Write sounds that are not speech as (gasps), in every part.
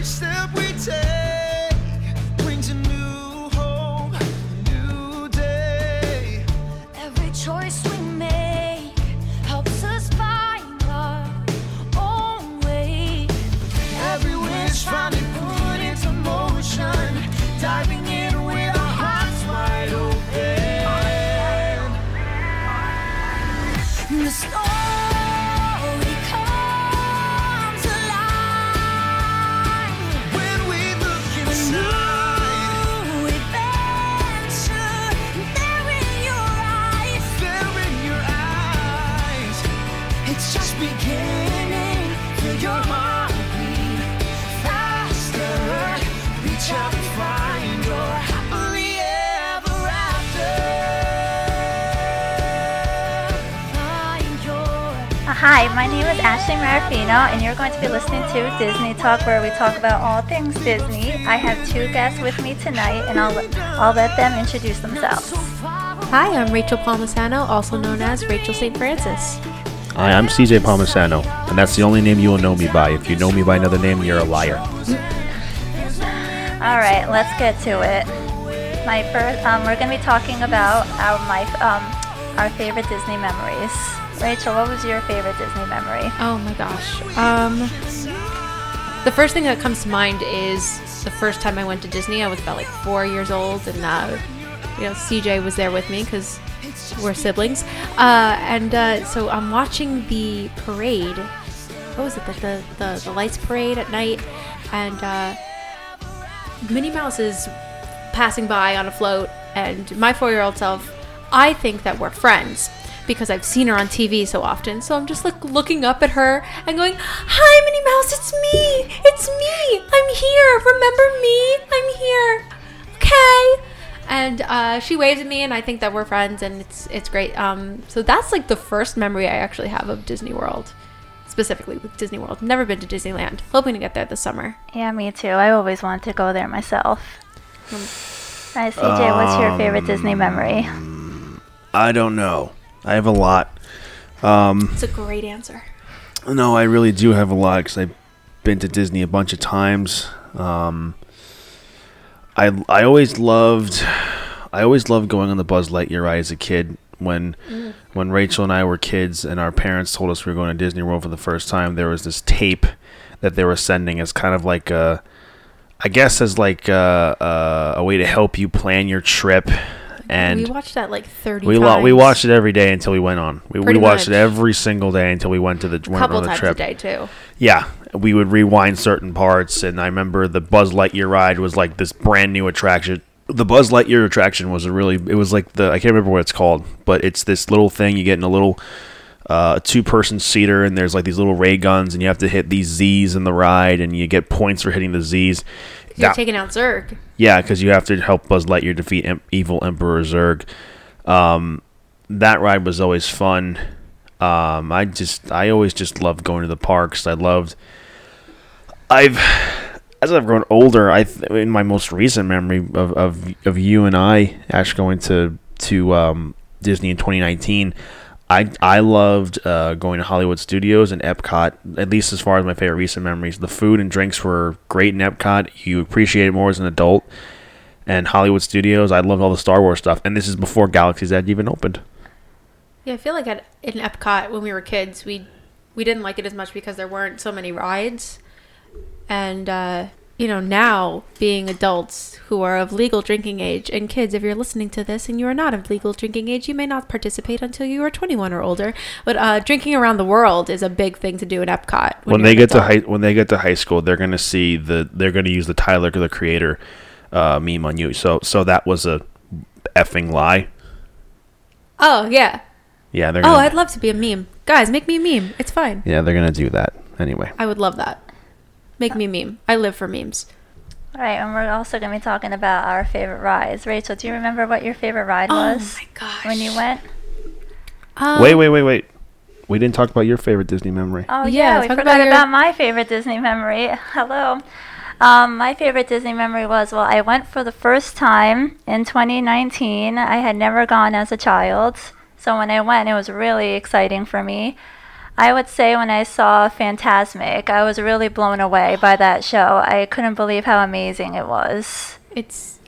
Every step we take Hi, my name is Ashley Marraffino, and you're going to be listening to Disney Talk, where we talk about all things Disney. I have two guests with me tonight, and I'll, I'll let them introduce themselves. Hi, I'm Rachel Palmisano, also known as Rachel St. Francis. Hi, I'm CJ Palmisano, and that's the only name you will know me by. If you know me by another name, you're a liar. All right, let's get to it. My first, um, we're going to be talking about our my um, our favorite Disney memories. Rachel, what was your favorite Disney memory? Oh my gosh. Um, the first thing that comes to mind is the first time I went to Disney. I was about like four years old, and uh, you know CJ was there with me because we're siblings. Uh, and uh, so I'm watching the parade. What was it? The the, the, the lights parade at night, and uh, Minnie Mouse is passing by on a float, and my four-year-old self, I think that we're friends because I've seen her on TV so often. So I'm just like looking up at her and going, "Hi, Minnie Mouse, it's me, it's me, I'm here. Remember me? I'm here. Okay." And uh, she waves at me, and I think that we're friends, and it's it's great. Um, so that's like the first memory I actually have of Disney World, specifically with Disney World. Never been to Disneyland. Hoping to get there this summer. Yeah, me too. I always wanted to go there myself. All right, CJ, what's your favorite Disney memory? I don't know. I have a lot. Um, It's a great answer. no, I really do have a lot because I've been to Disney a bunch of times. Um, I I always loved, I always loved going on the Buzz Lightyear ride as a kid. When when Rachel and I were kids, and our parents told us we were going to Disney World for the first time, there was this tape that they were sending as kind of like a, I guess as like a, a, a way to help you plan your trip. And we watched that like 30 we lo- we watched it every day until we went on. We, we watched it every single day until we went to the a went couple on the times trip. a day too. Yeah, we would rewind certain parts, and I remember the Buzz Lightyear ride was like this brand new attraction. The Buzz Lightyear attraction was a really it was like the I can't remember what it's called, but it's this little thing you get in a little uh, two person seater, and there's like these little ray guns, and you have to hit these Z's in the ride, and you get points for hitting the Z's. You're That- taking out Zurg. Yeah, because you have to help Buzz Lightyear defeat em- evil Emperor Zurg. Um, that ride was always fun. Um, I just, I always just loved going to the parks. I loved. I've, as I've grown older, I in my most recent memory of, of of you and I actually going to to um, Disney in 2019. I I loved uh, going to Hollywood Studios and Epcot. At least as far as my favorite recent memories, the food and drinks were great in Epcot. You appreciate it more as an adult. And Hollywood Studios, I loved all the Star Wars stuff. And this is before Galaxy's Edge even opened. Yeah, I feel like at in Epcot when we were kids, we we didn't like it as much because there weren't so many rides. And uh, you know, now being adults who are of legal drinking age and kids, if you're listening to this and you are not of legal drinking age, you may not participate until you are 21 or older. But uh, drinking around the world is a big thing to do in Epcot. When, you're they get to high when they get to high school, they're gonna see the they're gonna use the Tyler the Creator uh, meme on you. So so that was a effing lie. Oh yeah. Yeah, they're gonna, oh, I'd love to be a meme. Guys, make me a meme. It's fine. yeah they're gonna do that anyway. I would love that. Make me a meme. I live for memes. All right, and we're also going to be talking about our favorite rides. Rachel, do you remember what your favorite ride was oh my gosh. when you went? Um, wait wait wait wait. We didn't talk about your favorite Disney memory. Oh Yeah, yeah, we talk forgot about about, my favorite Disney memory. (laughs) Hello. Um, my favorite Disney memory was well, I went for the first time in 2019. I had never gone as a child, so when I went, it was really exciting for me. I would say when I saw Fantasmic, I was really blown away by that show. I couldn't believe how amazing it was. It's,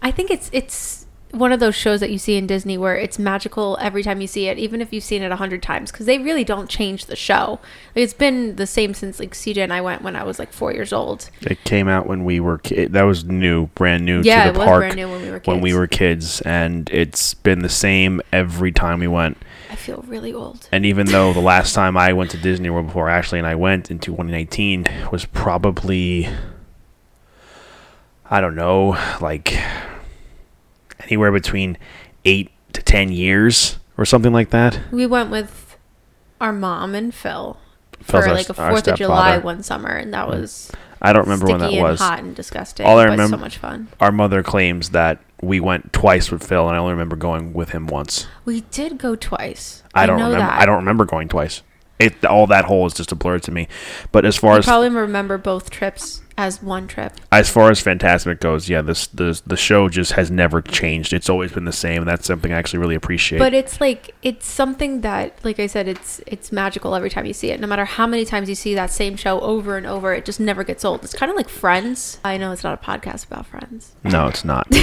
I think it's it's one of those shows that you see in Disney where it's magical every time you see it, even if you've seen it a hundred times, because they really don't change the show. Like, it's been the same since like CJ and I went when I was like four years old. It came out when we were ki- that was new, brand new Yeah, to it the was park brand new when we were when we were kids, and it's been the same every time we went. Feel really old. And even though the last time I went to Disney World before Ashley and I went in 2019 was probably, I don't know, like anywhere between eight to ten years or something like that. We went with our mom and Phil for our- like a Fourth of July one summer, and that mm. was I don't remember when that and was. hot and disgusting. All I but remember- so much fun. Our mother claims that we went twice with Phil, and I only remember going with him once. We did go twice. I don't know remember. that. I don't remember going twice. It all that whole is just a blur to me. But as far I as probably remember both trips as one trip. as far as Fantasmic goes, yeah, this the the show just has never changed. It's always been the same. and That's something I actually really appreciate. But it's like it's something that, like I said, it's it's magical every time you see it. No matter how many times you see that same show over and over, it just never gets old. It's kind of like Friends. I know it's not a podcast about Friends. no, it's not. (laughs)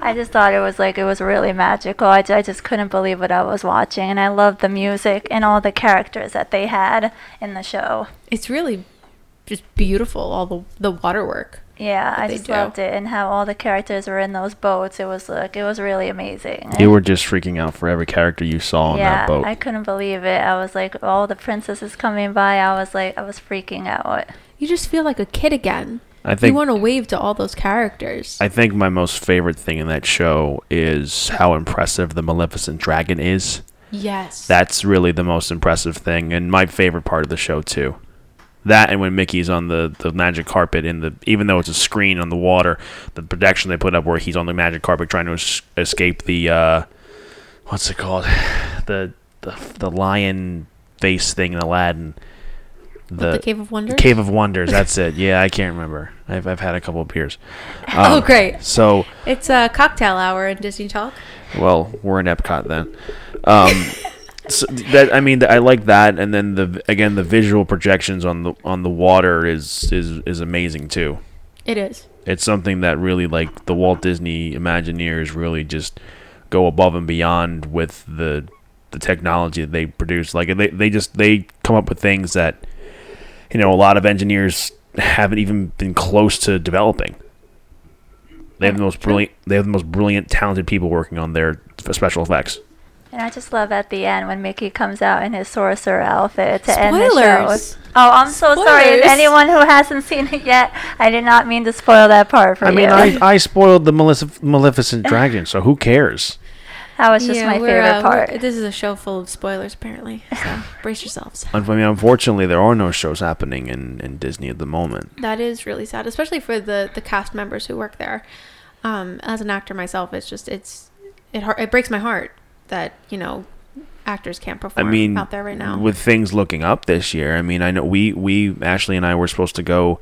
I just thought it was like it was really magical. I, I just couldn't believe what I was watching, and I loved the music and all the characters that they had in the show. It's really just beautiful. All the the water work. Yeah, I just do. loved it, and how all the characters were in those boats. It was like it was really amazing. you were just freaking out for every character you saw on yeah, that boat. I couldn't believe it. I was like, all the princesses coming by. I was like, I was freaking out. You just feel like a kid again. I think You want to wave to all those characters. I think my most favorite thing in that show is how impressive the Maleficent dragon is. yes. That's really the most impressive thing, and my favorite part of the show too. That and when Mickey's on the, the magic carpet in the even though it's a screen on the water, the protection they put up where he's on the magic carpet trying to es- escape the uh, what's it called, (sighs) the the the lion face thing in Aladdin. the, the Cave of Wonders. Cave of Wonders. That's it. Yeah, I can't remember. I've I've had a couple of beers. (laughs) oh, Um, great! So It's a cocktail hour in Disney Talk. well, we're in Epcot then. Um, (laughs) so that I mean, I like that, and then the again the visual projections on the on the water is is is amazing too. It is. It's something that really like the Walt Disney Imagineers really just go above and beyond with the the technology that they produce. Like they they just they come up with things that you know a lot of engineers haven't even been close to developing. They have the most brilliant. They have the most brilliant, talented people working on their special effects. And I just love at the end when Mickey comes out in his sorcerer outfit to end the show. Spoilers. Oh, I'm so sorry. Spoilers. Anyone who hasn't seen it yet, I did not mean to spoil that part for you. I you. mean, I, I (laughs) spoiled the Malef- Maleficent dragon, so who cares? that was just my favorite uh, part. This is a show full of spoilers, apparently. (laughs) So brace yourselves. I mean, unfortunately, there are no shows happening in, in Disney at the moment. That is really sad, especially for the the cast members who work there. Um, as an actor myself, it's just it's it it breaks my heart that you know actors can't I perform mean, out there right now. with things looking up this year, I mean, I know we we Ashley and I were supposed to go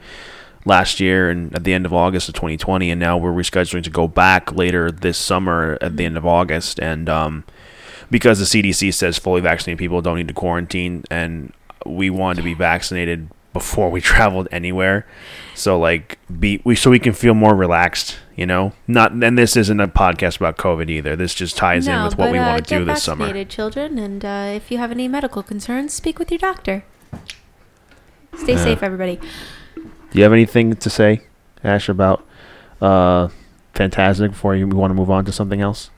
last year and at the end of August of 2020, and now we're rescheduling to go back later this summer at the end of August, and um, because the CDC says fully vaccinated people don't need to quarantine, and we wanted to be vaccinated before we traveled anywhere, so like be we so we can feel more relaxed, you know. Not and this isn't a podcast about COVID either. This just ties in with what but, we uh, want to do this summer. children, and uh, if you have any medical concerns, speak with your doctor. Stay Uh, safe, everybody. Do you have anything to say, Ash, about uh, Fantasmic before you want to move on to something else?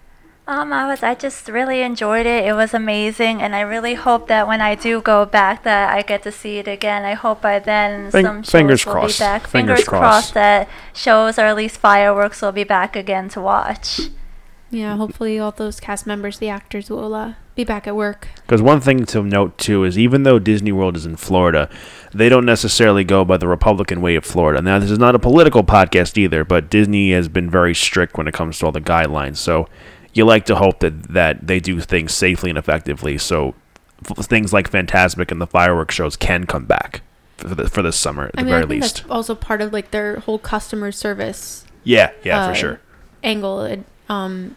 Um, I was I just really enjoyed it. It was amazing, and I really hope that when I do go back, that I get to see it again. I hope by then Fing- some shows fingers will crossed. be back. Fingers Fingers, crossed. crossed that shows or at least fireworks will be back again to watch. Yeah, hopefully all those cast members, the actors, will uh, be back at work. Because one thing to note too is even though Disney World is in Florida, they don't necessarily go by the Republican way of Florida. Now, this is not a political podcast either, but Disney has been very strict when it comes to all the guidelines. So you like to hope that that they do things safely and effectively. So f- things like Fantasmic and the fireworks shows can come back for, the, for this summer at I the mean, I very least. that's also part of like their whole customer service Yeah, yeah, uh, for sure. angle. Um,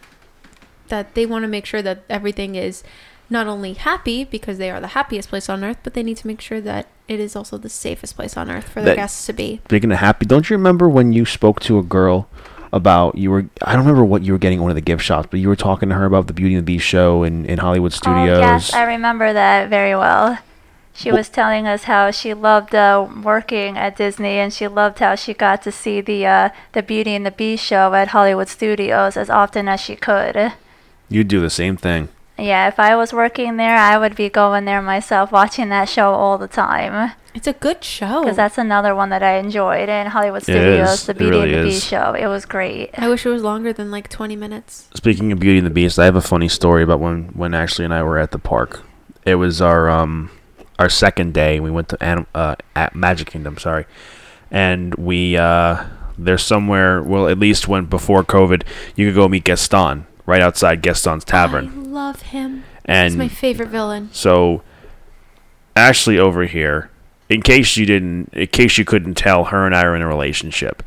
that they want to make sure that everything is not only happy because they are the happiest place on earth, but they need to make sure that it is also the safest place on earth for their That- guests to be. Speaking of happy, don't you remember when you spoke to a girl about you were? I don't remember what you were getting at one of the gift shops, but you were talking to her about the Beauty and the Beast show in, in Hollywood Studios. Oh, yes, I remember that very well. She was telling us how she loved uh, working at Disney, and she loved how she got to see the uh, the Beauty and the Beast show at Hollywood Studios as often as she could. You'd do the same thing. Yeah, if I was working there, I would be going there myself, watching that show all the time. It's a good show. Because that's another one that I enjoyed in Hollywood Studios, is. the Beauty really and the is. Beast show. It was great. I wish it was longer than like 20 minutes. Speaking of Beauty and the Beast, I have a funny story about when when Ashley and I were at the park. It was our um our second day. We went to Anim- uh at Magic Kingdom, sorry, and we uh there's somewhere. Well, at least when before COVID, you could go meet Gaston right outside Gaston's Tavern, I love him. and He's my favorite villain. So, Ashley over here, in case you didn't, in case you couldn't tell, her and I are in a relationship,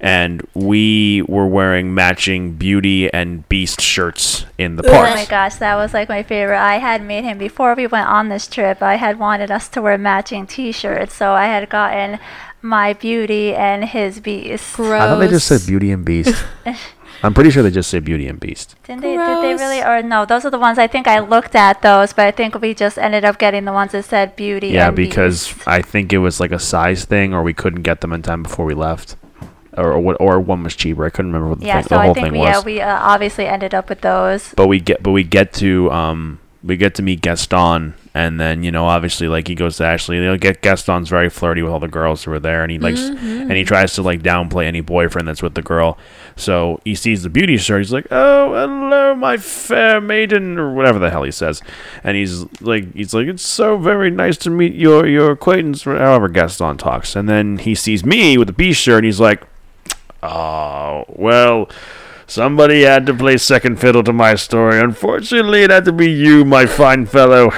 and we were wearing matching Beauty and Beast shirts in the park. Oh my gosh, that was like my favorite. I had made him before we went on this trip. I had wanted us to wear matching T-shirts, so I had gotten my Beauty and his Beast. Gross. I thought they just said Beauty and Beast. (laughs) I'm pretty sure they just say Beauty and Beast. Didn't they? Did they really? Or no? Those are the ones I think I looked at those, but I think we just ended up getting the ones that said Beauty. Yeah, because Beast. I think it was like a size thing, or we couldn't get them in time before we left, or or, what- or one was cheaper. I couldn't remember what the, yeah, thing, so the whole I think thing we, was. yeah we uh, obviously ended up with those. but we get but we get to um we get to meet Gaston and then you know obviously like he goes to Ashley they'll get Gaston's very flirty with all the girls who are there and he likes and he mm-hmm. tries to like downplay any boyfriend that's with the girl so he sees the beauty shirt he's like oh hello my fair maiden or whatever the hell he says and he's like he's like it's so very nice to meet your your acquaintance however Gaston talks and then he sees me with the beast shirt and he's like oh well Somebody had to play second fiddle to my story. Unfortunately, it had to be you, my fine fellow.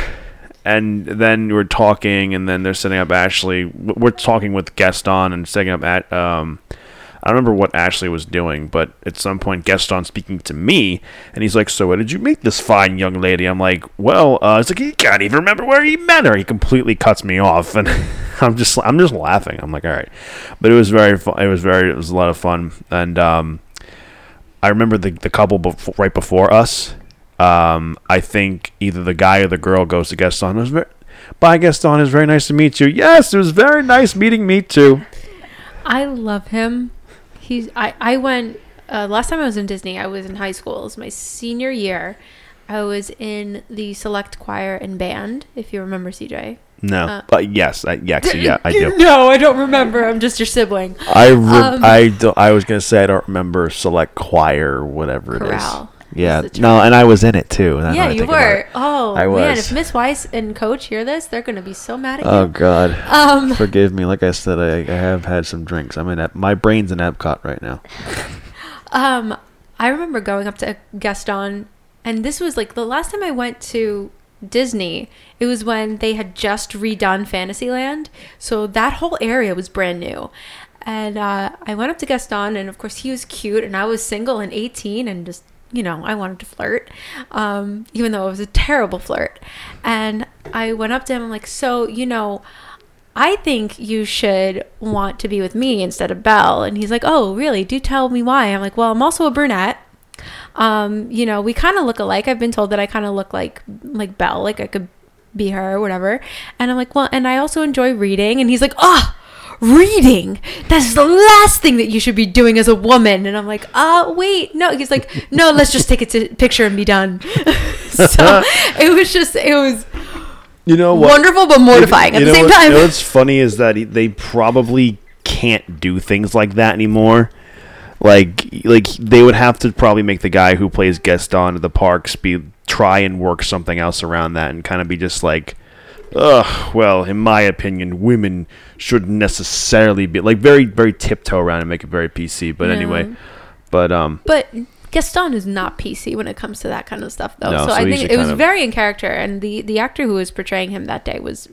And then we're talking, and then they're setting up Ashley. We're talking with Gaston and setting up at. Um, I don't remember what Ashley was doing, but at some point, Gaston speaking to me, and he's like, "So, where did you meet this fine young lady?" I'm like, "Well, uh, it's like he can't even remember where he met her." He completely cuts me off, and (laughs) I'm just, I'm just laughing. I'm like, "All right," but it was very. It was very, it was a lot of fun, and um, I remember the the couple before, right before us. Um, I think either the guy or the girl goes to Gaston. It was very, Bye, Gaston. It was very nice to meet you. Yes, it was very nice meeting me too. I love him. He's I I went uh, last time I was in Disney. I was in high school. It was my senior year. I was in the select choir and band. If you remember, CJ. No, Uh, but yes, I, yeah, actually, yeah, I (laughs) do. No, I don't remember. I'm just your sibling. I re- Um, I don't, I was gonna say I don't remember select choir whatever it is. Yeah, no, and I was in it too. yeah, you were. Oh I man, if Miss Weiss and Coach hear this, they're gonna be so mad at Oh you. Oh God, Um, (laughs) forgive me. Like I said, I, I have had some drinks. I'm in. Ep- my brain's in Epcot right now. (laughs) Um, I remember going up to Gaston, and this was like the last time I went to Disney. It was when they had just redone Fantasyland, so that whole area was brand new. And uh, I went up to Gaston, and of course he was cute, and I was single and 18, and just you know I wanted to flirt, um, even though it was a terrible flirt. And I went up to him, I'm like, so you know. I think you should want to be with me instead of Belle. And he's like, Oh, really? Do tell me why. I'm like, Well, I'm also a brunette. Um, you know, we kind of look alike. I've been told that I kind of look like like Belle, like I could be her or whatever. And I'm like, Well, and I also enjoy reading. And he's like, Oh, reading. That's the last thing that you should be doing as a woman. And I'm like, Uh, wait, no. He's like, No, let's just take a t- picture and be done. (laughs) so (laughs) it was just, it was You know what? wonderful but mortifying at the same time. You know what's funny is that he- they probably can't do things like that anymore. Like, like they would have to probably make the guy who plays Gaston at the parks be try and work something else around that and kind of be just like, ugh. Well, in my opinion, women shouldn't necessarily be like very, very tiptoe around and make it very PC. But anyway, but um, But Gaston is not PC when it comes to that kind of stuff, though. No, so, so I think it was of- very in character, and the the actor who was portraying him that day was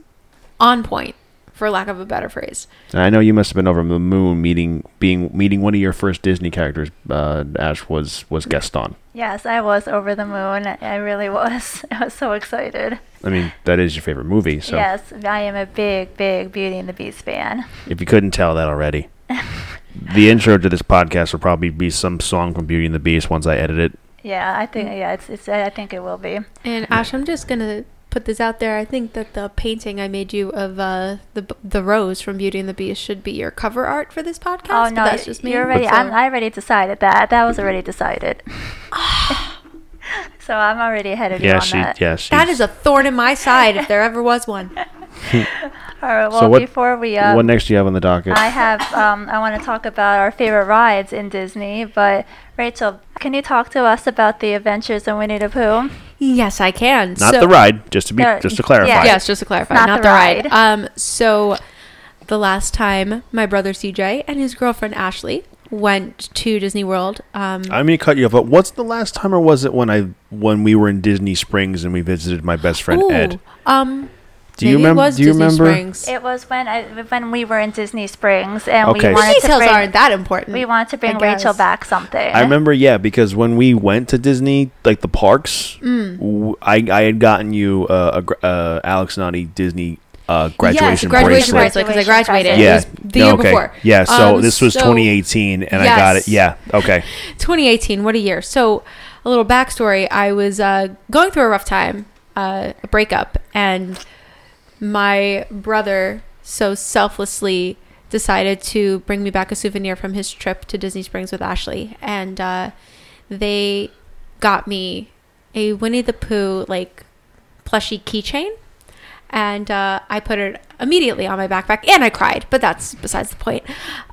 on point. For lack of a better phrase. And I know you must have been over the moon meeting being meeting one of your first Disney characters. Uh, Ash was was Gaston. Yes, I was over the moon. I really was. (laughs) I was so excited. I mean, that is your favorite movie. So Yes, I am a big, big Beauty and the Beast fan. if you couldn't tell that already, (laughs) the intro to this podcast will probably be some song from Beauty and the Beast once I edit it. Yeah, I think yeah, it's it's I think it will be. And Ash, I'm just gonna put this out there. I think that the painting I made you of uh, the the rose from Beauty and the Beast should be your cover art for this podcast. Oh no, that's just me. you're already. So- I'm, I already decided that. That was already decided. (sighs) so I'm already ahead of you on she. that. Yeah, she. that is a thorn in my side if there ever was one. (laughs) (laughs) All right. Well, So what- before we uh, what next do you have on the docket? I have. Um, I want to talk about our favorite rides in Disney. But Rachel, can you talk to us about the Adventures of Winnie the Pooh? Yes, I can. Not So- the ride, just to be No, just to clarify. yeah. Yes, just to clarify, Not not, the the ride. ride. Um, so the last time my brother CJ and his girlfriend Ashley went to Disney World, um, I'm gonna cut you off. But what's the last time, or was it when I when we were in Disney Springs and we visited my best friend ooh, Ed? um, Do you maybe it remember? was Do you Disney remember? Springs. It was when I when we were in Disney Springs and Okay. we wanted the to details bring aren't that important. we wanted to bring Rachel back something. I remember, yeah, because when we went to Disney, like the parks, Mm. w- I I had gotten you uh, a gr- uh, Alex and Ani Disney uh, graduation, yes, graduation bracelet. bracelet because I graduated. Yeah, the year okay. before. Yeah, so Um, this was so- 2018, and I got it. Yeah, okay. (laughs) 2018 what a year so a little backstory i was uh, going through a rough time uh, a breakup and my brother so selflessly decided to bring me back a souvenir from his trip to disney springs with ashley. And uh, they got me a winnie the pooh like plushy keychain and uh, i put it immediately on my backpack and i cried but that's besides the point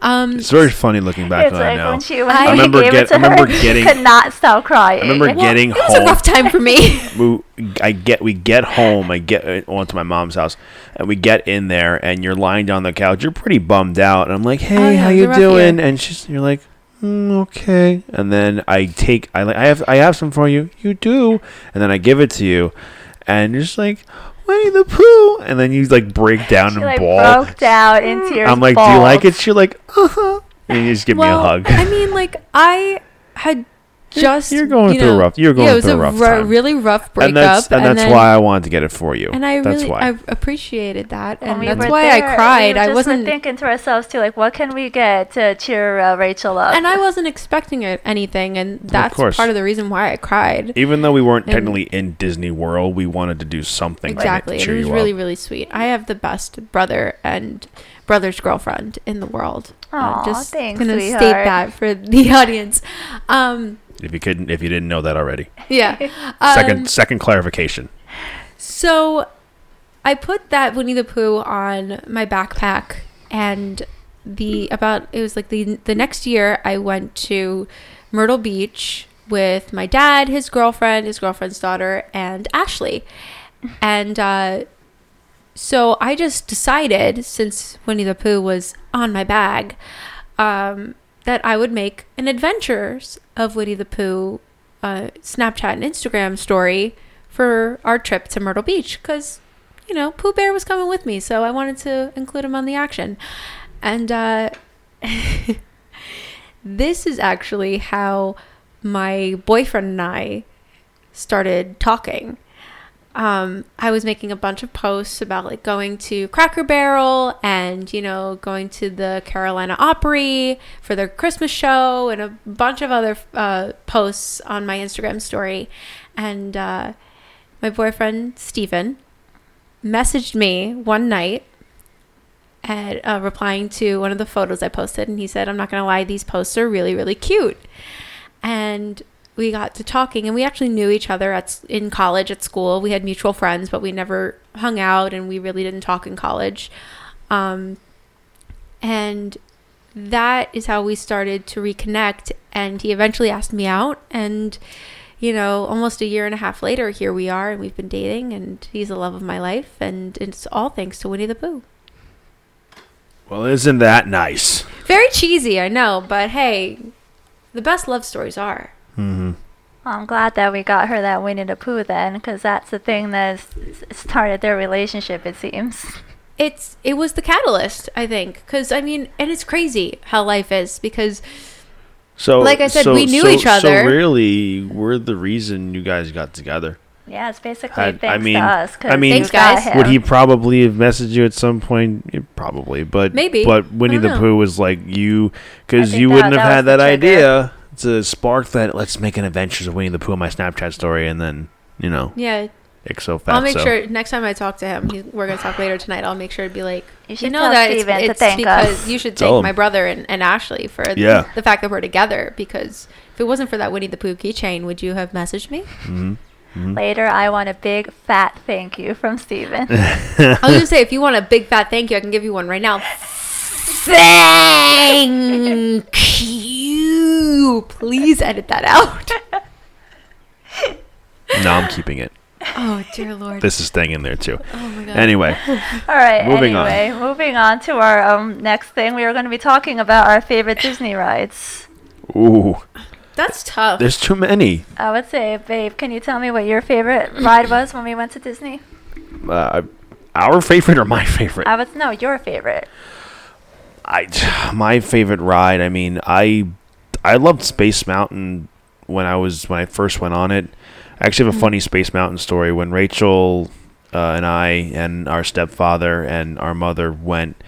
um, It's very funny looking back It's on it like now. when she when I I remember gave get- I remember getting- could not stop crying. I remember well, getting it was a rough time for me (laughs) we, I get we get home. I get uh, onto my mom's house, and we get in there, and you're lying down on the couch. You're pretty bummed out, and I'm like, "Hey, Oh, yeah, how you doing?" year. And she's, you're like, mm, "Okay." And then I take, I like, I have, I have some for you. You do, and then I give it to you, and you're just like, Winnie the Pooh, and then you like break down she and like bawl. broke down in tears. I'm like, "Do you like it?" She's like, "Uh huh," and you just give well, me a hug. I mean, like I had just you're going you through a know, rough- you're going yeah, it was through a a rough ru- time. really rough breakup, and that's and, that's then, why I wanted to get it for you. and I that's really why. I appreciated that, and we that's were why there, I cried. We I just wasn't, were thinking to ourselves too, like, what can we get to cheer uh, Rachel up? and I wasn't expecting it, anything, and that's course. part of the reason why I cried. Even though we weren't And- technically in Disney World, we wanted to do something Exactly, to cheer it was you really up. really sweet. I have the best brother and brother's girlfriend in the world. Aw, just thanks, gonna state that for the (laughs) audience. Um, If you couldn't, if you didn't know that already. (laughs) yeah. Second, Um, second clarification. So I put that Winnie the Pooh on my backpack and the about it was like the the next year I went to Myrtle Beach with my dad, his girlfriend, his girlfriend's daughter, and Ashley. And uh so I just decided since Winnie the Pooh was on my bag um that I would make an adventures of Woody the Pooh uh, Snapchat and Instagram story for our trip to Myrtle Beach because, you know, Pooh Bear was coming with me, so I wanted to include him on the action. And uh, (laughs) this is actually how my boyfriend and I started talking. Um, I was making a bunch of posts about like going to Cracker Barrel and you know going to the Carolina Opry for their Christmas show and a bunch of other uh, posts on my Instagram story, and uh, my boyfriend Steven messaged me one night and uh, replying to one of the photos I posted, and he said, "I'm not gonna lie, these posts are really really cute," and we got to talking and we actually knew each other at in college at school. We had mutual friends but we never hung out and we really didn't talk in college. Um, and that is how we started to reconnect and he eventually asked me out and you know almost a year and a half later here we are and we've been dating and he's the love of my life and it's all thanks to winnie the pooh. Well, isn't that nice? very cheesy i know but hey the best love stories are Mm-hmm. I'm glad that we got her that Winnie the Pooh then, because that's the thing that started their relationship. It seems. it's it was the catalyst, I think, because I mean, and it's crazy how life is because So, Like I said, so- we knew so- each other. So really, we're the reason you guys got together. Yeah, it's basically I- I thanks mean- to us. 'cause I mean- Thanks, guys. Would he probably have messaged you at some point? Probably, but Maybe. But Winnie the know. Pooh was like you, because you wouldn't have that had that the idea to spark that. Let's make an Adventures of Winnie the Pooh on my Snapchat story, and then you know, yeah, Ixo Fatso. I'll make sure next time I talk to him, he, we're gonna talk later tonight. I'll make sure to be like, You you, should know that it's, Steven to it's thank because us. you should Tell thank my brother and, and Ashley for th- Yeah. the fact that we're together. Because if it wasn't for that Winnie the Pooh keychain, would you have messaged me? Mm-hmm. Mm-hmm. Later, I want a big fat thank you from Steven. (laughs) I was gonna say if you want a big fat thank you, I can give you one right now. Thank you. Please edit that out. (laughs) no, I'm keeping it. Oh dear lord. This is staying in there too. Oh my god. Anyway, (laughs) All right. Moving on. anyway, moving on to our um, next thing. We are going to be talking about our favorite Disney rides. ooh, That's tough. there's too many. I would say, babe, can you tell me what your favorite ride was when we went to Disney? Uh, our favorite or my favorite? I would no, your favorite. I my favorite ride. I mean, I I loved Space Mountain when I was when I first went on it. I actually have a funny Space Mountain story. When Rachel uh, and I and our stepfather and our mother went,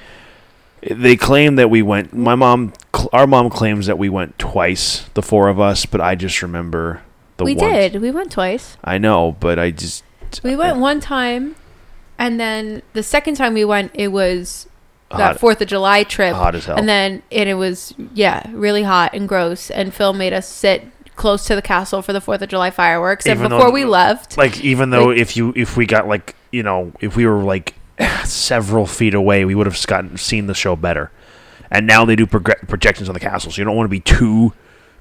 they claim that we went. My mom, cl- our mom claims that we went twice, the four of us. But I just remember the we did. We went twice. I know, but I just We went one time, and then the second time we went, it was. That Fourth of July trip. Hot as hell. And then and it was yeah, really hot and gross. And Phil made us sit close to the castle for the Fourth of July fireworks. Even and though- before we left, like even though Like- if you if we got like you know if we were like several feet away we would have gotten seen the show better and now they do prog- projections on the castle so you don't want to be too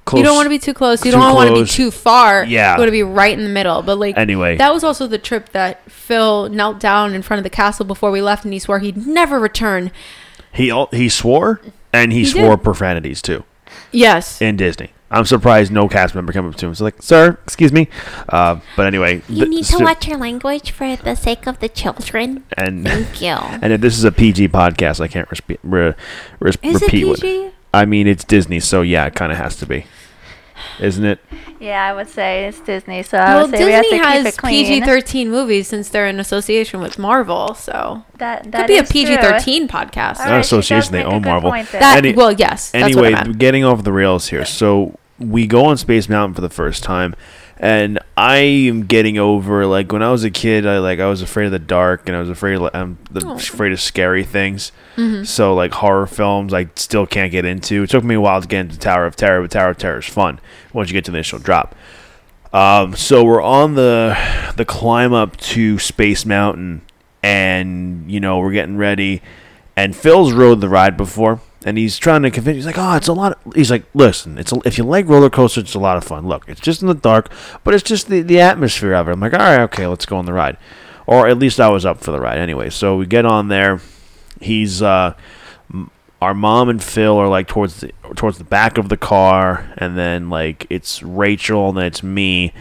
close you don't want to be too close. You too don't want to be too far. Yeah. you want to be right in the middle. But like Anyway. that was also the trip that Phil knelt down in front of the castle before we left, and he swore he'd never return. he he swore and he, He swore did. profanities too Yes. in disney i'm surprised no cast member came up to him so like sir excuse me uh, but anyway You th- need to so- watch your language for the sake of the children. and Thank you. (laughs) and if this is a pg podcast i can't respe- re- res- Is it repeat what PG? I mean it's disney so yeah it kind of has to be isn't it Yeah, I would say it's Disney, so I Well, would say we have to Disney has. PG thirteen movies since they're in association with Marvel, so That, could be a is true. PG thirteen podcast. All Not right, association, they own Marvel. That Any- well, yes. That's what I anyway, meant. getting off the rails here. So we go on Space Mountain for the first time, and I am getting over like when I was a kid. I like I was afraid of the dark, and I was afraid of, I'm the, Oh. afraid of scary things. Mm-hmm. So like horror films, I still can't get into. It took me a while to get into Tower of Terror, but Tower of Terror is fun once you get to the initial drop. Um, so we're on the the climb up to Space Mountain, and you know we're getting ready. And Phil's rode the ride before, and he's trying to convince. He's like, "Oh, it's a lot." Of, he's like, "Listen, it's a, if you like roller coasters, it's a lot of fun. Look, it's just in the dark, but it's just the the atmosphere of it." I'm like, "All right, okay, let's go on the ride," or at least I was up for the ride anyway. So we get on there. He's uh, our mom and Phil are like towards the towards the back of the car, and then like it's Rachel, and then it's me,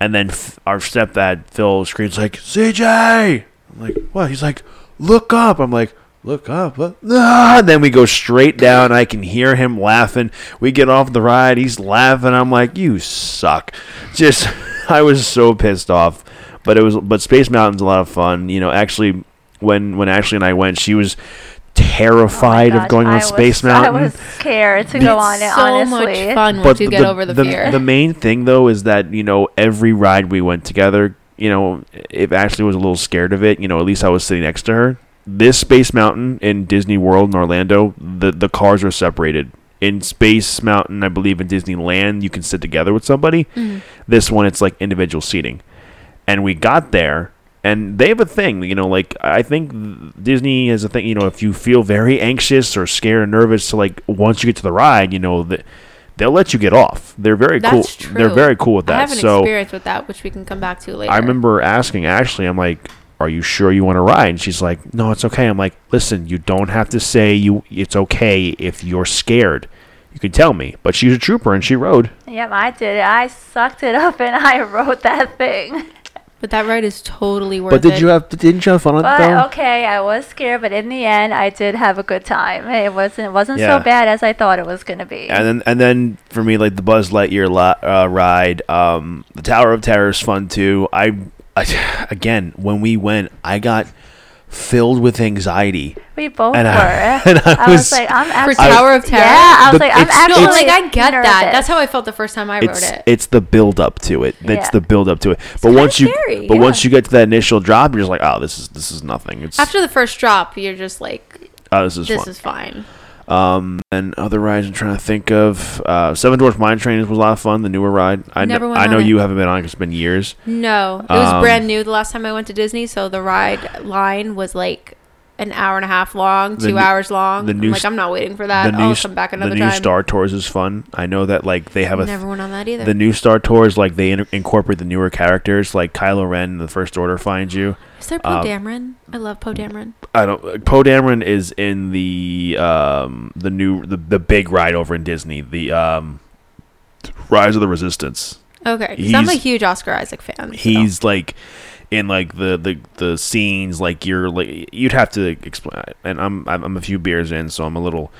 and then f- our stepdad Phil screams like CJ. I'm like, what? He's like, look up. I'm like, look up. What? Ah! And then we go straight down. I can hear him laughing. We get off the ride. He's laughing. I'm like, you suck. Just, (laughs) I was so pissed off. But it was, but Space Mountain's a lot of fun. You know, actually, when when Ashley and I went, she was terrified Oh my of going on I was- Space Mountain. I was scared to go on it, so honestly. much fun once you get over the, fear. The main thing though is that you know every ride we went together, you know, if Ashley was a little scared of it, you know, at least I was sitting next to her. This Space Mountain in Disney World in Orlando, the the cars are separated. In Space Mountain, I believe in Disneyland, you can sit together with somebody. Mm-hmm. This one, it's like individual seating. And we got there, and they have a thing, you know, like I think Disney has a thing, you know, if you feel very anxious or scared or nervous, to like once you get to the ride, you know that they'll let you get off. They're very That's cool. true. They're very cool with that. I have an so experience with that, which we can come back to later. I remember asking Ashley, I'm like, "Are you sure you want to ride?" And she's like, "No, it's okay." I'm like, "Listen, you don't have to say you. It's okay if you're scared. You can tell me." But she's a trooper and she rode. Yep, I did it. I sucked it up and I (laughs) rode that thing. But that ride is totally worth it. But did it. you have? Didn't you have fun on it But though? okay, I was scared, but in the end, I did have a good time. It wasn't it wasn't Yeah. so bad as I thought it was gonna be. And then and then for me, like the Buzz Lightyear li- uh, ride, um, the Tower of Terror is fun too. I, I again when we went, I got filled with anxiety. we both and were. I- (laughs) and I I, was, was- like, I'm For actually. Tower of Terror? Yeah, I was The- like, I'm actually no, like I get that. That's how I felt the first time I wrote It's it. it's the build up to it. It's Yeah. the build up to it. but kinda once you scary, but yeah. once you get to that initial drop, you're just like, oh, this is this is nothing. It's After the first drop, you're just like, oh, this is this fun. is fine. Um, and other rides I'm trying to think of. Uh, Seven Dwarfs Mine Train was a lot of fun. The newer ride. I Never kn- I know it. you haven't been on. it It's been years. No, it was Um, brand new the last time I went to Disney, so the ride line was like an hour and a half long, two new- hours long. the I'm new like, I'm not waiting for that. the new I'll s- come back another the new time. Star Tours is fun. I know that like they have a th- Never went on that either. the new Star Tours like they in- incorporate the newer characters like Kylo Ren the First Order finds you. Is there Poe um, Dameron? I love Poe Dameron. I don't. Poe Dameron is in the um the new the the big ride over in Disney. The um Rise of the Resistance. Okay, 'cause I'm a huge Oscar Isaac fan. so- He's like in like the the the scenes like you're like you'd have to explain. And I'm, I'm a few beers in, so I'm a little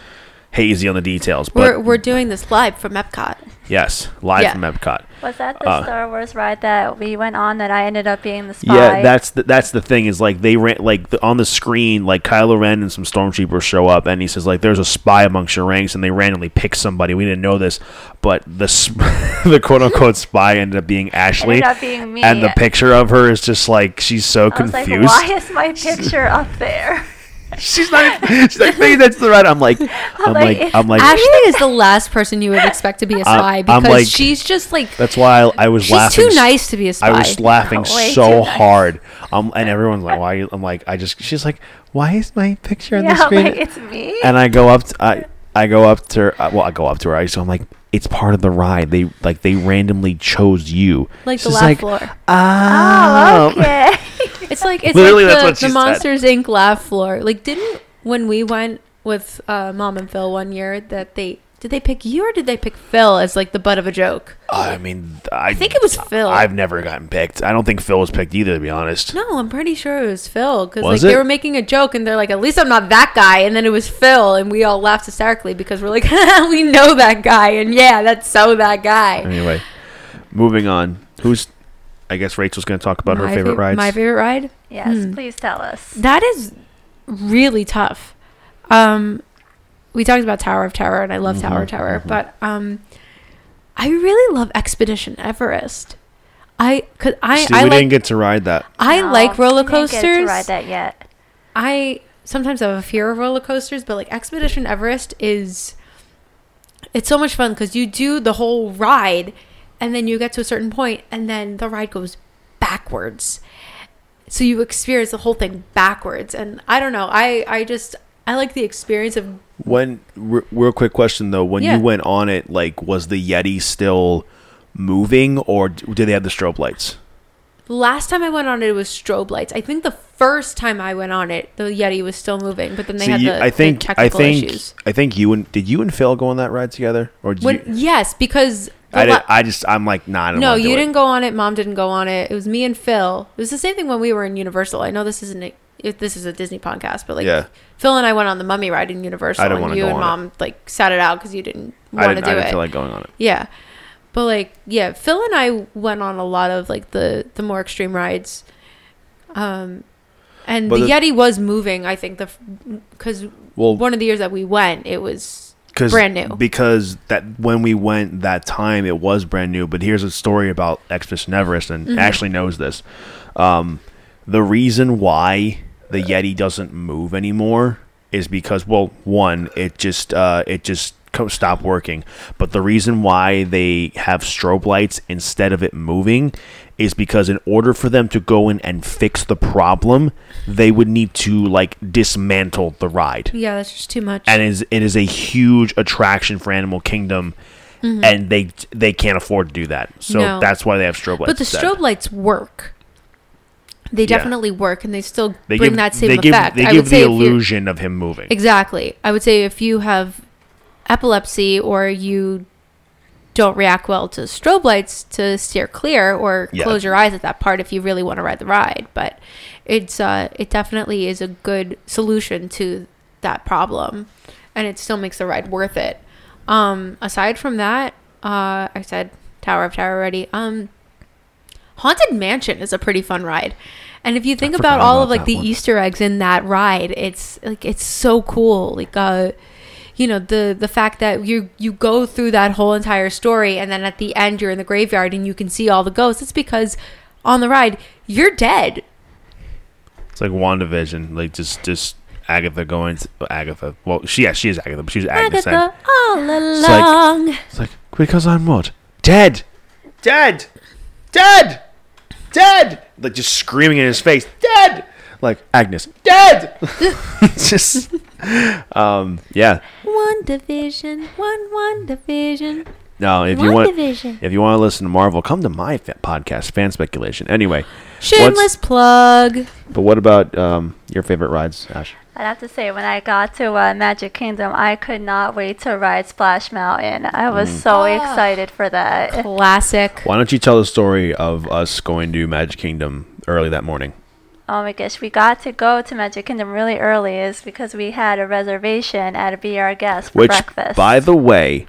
hazy on the details. But we're we're doing this live from Epcot. yes, live Yeah. from Epcot. Was that the Uh, Star Wars ride that we went on that I ended up being the spy? Yeah, that's the, that's the thing is like they ran like the, on the screen like Kylo Ren and some stormtroopers show up and he says like there's a spy amongst your ranks and they randomly pick somebody. We didn't know this, but the sp- (laughs) the quote unquote spy ended up being Ashley, ended up being me. and the picture of her is just like she's so I was like, confused. why is my picture up there? (laughs) she's not. She's like, maybe that's the right. I'm like, (laughs) I'm like, like, I'm like. Ashley is the last person you would expect to be a spy I'm because like- she's just like That's why I, I was laughing she's laughing. too nice to be a spy. I was laughing Way so nice. hard. Um, and everyone's like, "Why?" I'm like, "I just." She's like, "Why is my picture on yeah, the screen?" like it's me. and I go up. To, I I go up to her. uh, Well, I go up to her. I so I'm like, "It's part of the ride. They like they randomly chose you." like the laugh like, floor. Oh, oh, okay. (laughs) It's like it's Literally, like that's the, what she the said. Monsters Inc. laugh floor. Like didn't when we went with uh, Mom and Phil one year that they did they pick you or did they pick Phil as like the butt of a joke? I mean, I, I think it was Phil. I've never gotten picked. I don't think Phil was picked either, to be honest. No, I'm pretty sure it was Phil because like Was they were making a joke and they're like, at least I'm not that guy, and then it was Phil, and we all laughed hysterically because we're like, (laughs) we know that guy, and yeah, that's so that guy. Anyway, moving on. Who's? I guess Rachel's going to talk about her favorite fav- rides. My favorite ride. yes, Hmm. please tell us. That is really tough. Um, we talked about Tower of Terror, and I love Tower of Terror, mhm. but um, I really love Expedition Everest. I cause I See, I we like didn't get to ride that. I No, like roller we didn't get to coasters. ride that yet. I sometimes have a fear of roller coasters, but like Expedition Everest is it's so much fun because you do the whole ride and then you get to a certain point and then the ride goes backwards. So you experience the whole thing backwards and I don't know. I I just I like the experience of When r- real quick question though, when Yeah. you went on it, like was the Yeti still moving, or d- did they have the strobe lights? last time I went on it, it was strobe lights. I think the first time I went on it, the Yeti was still moving, but then they had you- the, I think the I technical think issues. I think you and did you and Phil go on that ride together, or did When, you? yes, because the I, did, la- I just I'm like nah. I don't No, wanna do you it. didn't go on it. Mom didn't go on it. It was me and Phil. It was the same thing when we were in Universal. I know this isn't a, if this is a Disney podcast, but like Yeah. Phil and I went on the Mummy ride in Universal, I didn't and you go and Mom like sat it out because you didn't want to do I didn't it. feel like going on it. yeah, but like yeah, Phil and I went on a lot of like the the more extreme rides, um, and the, the- Yeti was moving. I think the because Well, one of the years that we went, it was Cause, brand new. Because that when we went that time, it was brand new. But here's a story about Expedition Everest, and Mm-hmm. Ashley knows this. Um, the reason why the Yeti doesn't move anymore is because, well, one, it just uh, it just co- stopped working. But the reason why they have strobe lights instead of it moving is because in order for them to go in and fix the problem, they would need to like dismantle the ride yeah, that's just too much. and is it is a huge attraction for Animal Kingdom, and they they can't afford to do that. So Mm-hmm. No. that's why they have strobe lights. But the instead. strobe lights work. They Yeah. definitely work, and they still they bring give that same they give effect. they I give the illusion of him moving. exactly. I would say if you have epilepsy or you don't react well to strobe lights to steer clear or Yeah. close your eyes at that part if you really want to ride the ride. But it's uh, it definitely is a good solution to that problem, and it still makes the ride worth it. Um, aside from that, uh, I said Tower of Terror already. Um, Haunted Mansion is a pretty fun ride. And if you think about all about of like the one. Easter eggs in that ride, it's like it's so cool. Like uh you know, the the fact that you you go through that whole entire story and then at the end you're in the graveyard and you can see all the ghosts. It's because on the ride, you're dead. It's like WandaVision, like just just Agatha going to Agatha. Well, she yeah, she is Agatha, but she's Agnes. Agatha all like- along. It's like because I'm what? Dead, dead, dead, dead. Like just screaming in his face, dead. Like Agnes, dead. (laughs) Just, um, yeah. one division, one one division. No, if you want, WandaVision. if you want to listen to Marvel, come to my fa- podcast, Fan Speculation. Anyway, Shameless plug. but what about um your favorite rides, Ash? I'd have to say, when I got to uh, Magic Kingdom, I could not wait to ride Splash Mountain. I was Mm. so excited for that. Classic. Why don't you tell the story of us going to Magic Kingdom early that morning? Oh my gosh, we got to go to Magic Kingdom really early is because we had a reservation at a Be Our Guest for Which, breakfast. by the way,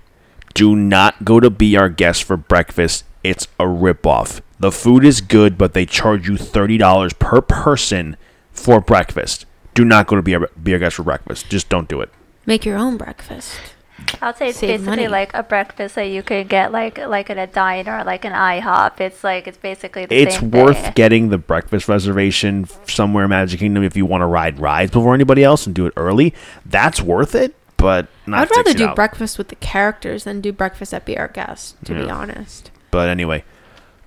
do not go to Be Our Guest for breakfast. It's a ripoff. The food is good, but they charge you thirty dollars per person for breakfast. Do not go to beer, Our, Be Our Guest for breakfast. Just don't do it. Make your own breakfast. I'll say it's Save basically money. like a breakfast that you could get like like at a diner, like an IHOP. It's like it's basically the It's same worth thing. getting the breakfast reservation somewhere in Magic Kingdom if you want to ride rides before anybody else and do it early. That's worth it, but not I'd rather do $60. breakfast with the characters than do breakfast at Be Our Guest, to be honest. But anyway,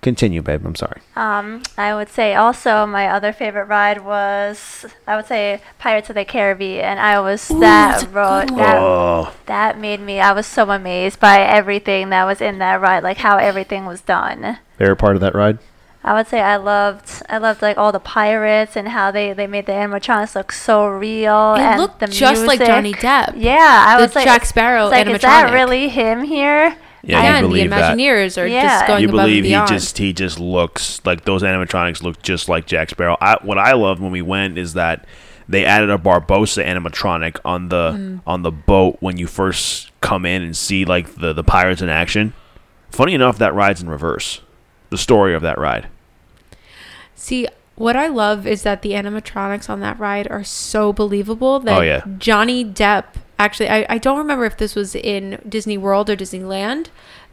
continue, babe. I'm sorry. Um, I would say also my other favorite ride was I would say Pirates of the Caribbean. And I was Ooh, that that's road that Oh, that made me I was so amazed by everything that was in that ride, like how everything was done. favorite part of that ride? I would say I loved I loved like all the pirates and how they, they made the animatronics look so real It and looked the just like. Johnny Depp. Yeah, I The was like Jack Sparrow it's like, is that really him here? Yeah, Again, you the believe that. Are Yeah. just going you above believe and he just he just looks like those animatronics look just like Jack Sparrow. I, what I loved when we went is that they added a Barbossa animatronic on the Mm. on the boat when you first come in and see like the the pirates in action. Funny enough, that ride's in reverse. The story of that ride. See, what I love is that the animatronics on that ride are so believable that Oh, yeah. Johnny Depp actually I, I don't remember if this was in Disney World or Disneyland,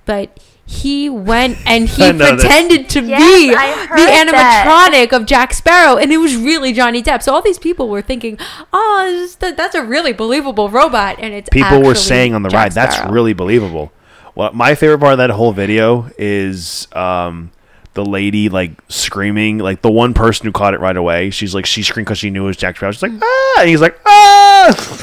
but he went and (laughs) he I this. pretended to Yes, be the heard that. animatronic of Jack Sparrow and it was really Johnny Depp. So all these people were thinking, "Oh, this is the- that's a really believable robot." And it's People were saying on the Jack ride that's really believable. Well, my favorite part of that whole video is um, the lady like screaming, like the one person who caught it right away. She's like she screamed because she knew it was Jack Sparrow. She's like ah, and he's like ah. (laughs)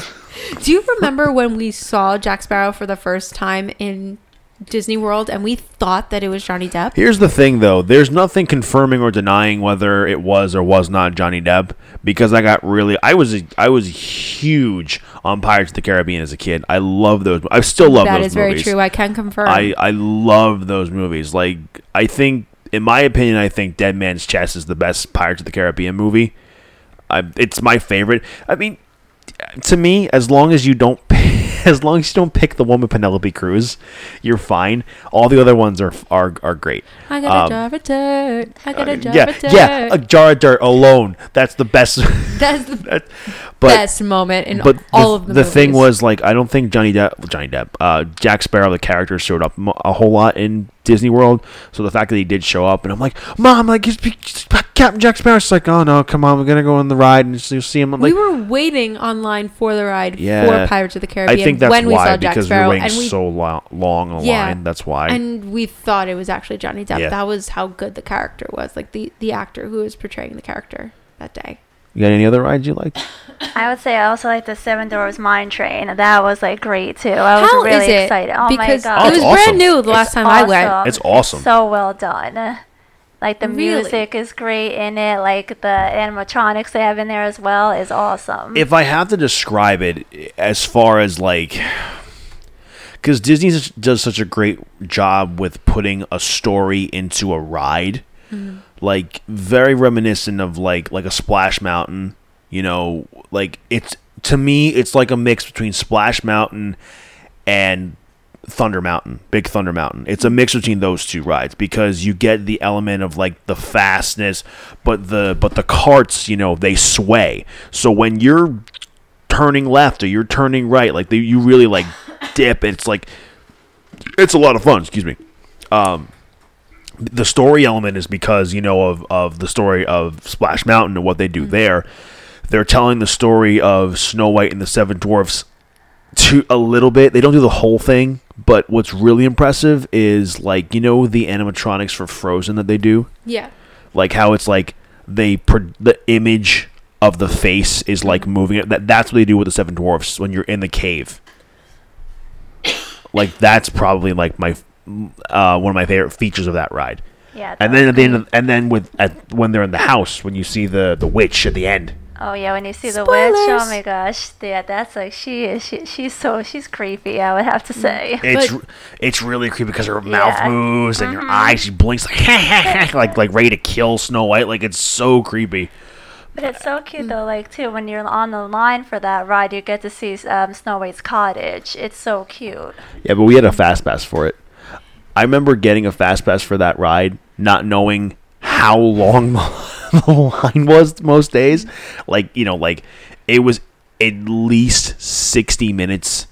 Do you remember when we saw Jack Sparrow for the first time in Disney World and we thought that it was Johnny Depp? Here's the thing, though. There's nothing confirming or denying whether it was or was not Johnny Depp because I got really, I was, I was huge on Pirates of the Caribbean as a kid. I love those. I still love That those is very true. I can confirm. I, I love those movies. Like, I think, in my opinion, I think Dead Man's Chest is the best Pirates of the Caribbean movie. I, it's my favorite. I mean, to me, as long as you don't, (laughs) as long as you don't pick the one with Penelope Cruz, you're fine. All the other ones are are are great. I got a Um, jar of dirt. I got a jar yeah, of dirt. yeah, a jar of dirt alone. That's the best. That's the (laughs) that- but best moment in but all the, of the the thing was like I don't think Johnny Depp, Johnny Depp, uh, Jack Sparrow, the character showed up a whole lot in Disney World. So the fact that he did show up, and I'm like, Mom, like he's, he's Captain Jack Sparrow. She's like, Oh no, come on, we're gonna go on the ride and you'll see him. I'm like, we were waiting online for the ride Yeah. for Pirates of the Caribbean. I think that's when we why saw Jack because we Sparrow, were waiting and we so lo- long a Yeah. line. That's why. and we thought it was actually Johnny Depp. Yeah. That was how good the character was, like the the actor who was portraying the character that day. you got any other rides you liked? (laughs) I would say I also like the Seven Dwarfs Mine Train. That was like great too. I was How really is it? excited. Oh because my Oh, god. it was awesome. brand new the last It's time I went. awesome. It's awesome. So well done. Like the Really? music is great in it. Like the animatronics they have in there as well is awesome. if I have to describe it as far as like because Disney does such a great job with putting a story into a ride, mm-hmm. like very reminiscent of like like a Splash Mountain. You know, like it's to me, it's like a mix between Splash Mountain and Thunder Mountain, Big Thunder Mountain. It's a mix between those two rides because you get the element of like the fastness, but the but the carts, you know, they sway. So when you're turning left or you're turning right, like they, you really like dip. It's like it's a lot of fun. Excuse me. Um, the story element is because you know of of the story of Splash Mountain and what they do there. They're telling the story of Snow White and the Seven Dwarfs to a little bit. They don't do the whole thing, but what's really impressive is like you know the animatronics for Frozen that they do, Yeah. like how it's like they pro- the image of the face is like moving. It. That that's what they do with the Seven Dwarfs when you're in the cave. (coughs) Like that's probably like my uh, one of my favorite features of that ride. Yeah. And then at the end, of, and then with at, when they're in the house, when you see the the witch at the end, Oh yeah, when you see the witch, oh my gosh, yeah, that's like she is. She, she's so she's creepy. I would have to mm. say. it's But- it's really creepy because her mouth Yeah. moves and your mm-hmm. eyes she blinks like (laughs) like like ready to kill Snow White. Like it's so creepy. But it's so cute mm. though, like too when you're on the line for that ride, you get to see um, Snow White's cottage. It's so cute. Yeah, but we had a fast pass for it. I remember getting a fast pass for that ride, not knowing how long (laughs) the line was most days. Like, you know, like it was at least 60 minutes.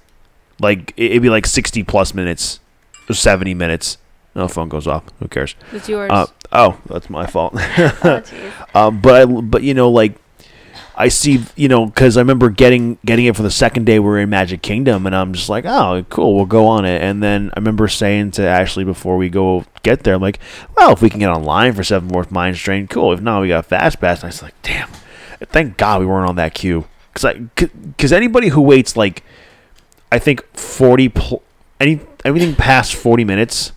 Like it- it'd be like 60 plus minutes or 70 minutes. No phone goes off. Who cares? It's yours. Uh, oh, that's my fault. (laughs) Oh. (laughs) Um, but I, but you know, like I see, you know, because I remember getting getting it for the second day we were in Magic Kingdom, and I'm just like, oh, cool, we'll go on it. And then I remember saying to Ashley before we go get there, I'm like, well, if we can get online for Seven Dwarfs Mine Train, cool. If not, we got Fast Pass. And I was like, damn, thank God we weren't on that queue, because because anybody who waits like, I think forty pl- any everything past forty minutes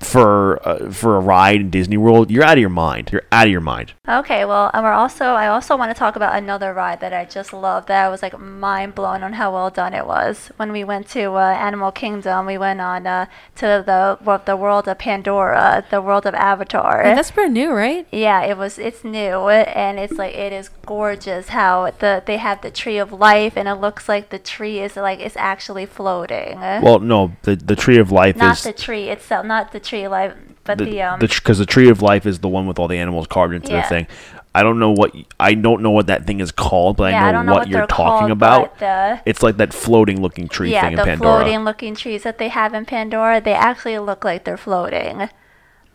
for uh, for a ride in Disney World, you're out of your mind. You're out of your mind. Okay, well, and we're also I also want to talk about another ride that I just loved. That I was like mind blown on how well done it was. When we went to uh, Animal Kingdom, we went on uh, to the well, the world of Pandora, the world of Avatar. Wait, that's brand new, right? Yeah, it was. It's new, and it's like it is gorgeous. How the they have the tree of life, and it looks like the tree is like it's actually floating. Well, no, the the tree of life not is not the tree itself, not the tree of life, but the, the um. because the, tree of life is the one with all the animals carved into Yeah. the thing. I don't know what I don't know what that thing is called, but yeah, I I know don't know what, what, you're they're talking called, about. The, It's like that floating looking tree yeah, thing in Pandora. Yeah, the Pandora. floating looking trees that they have in Pandora, they actually look like they're floating.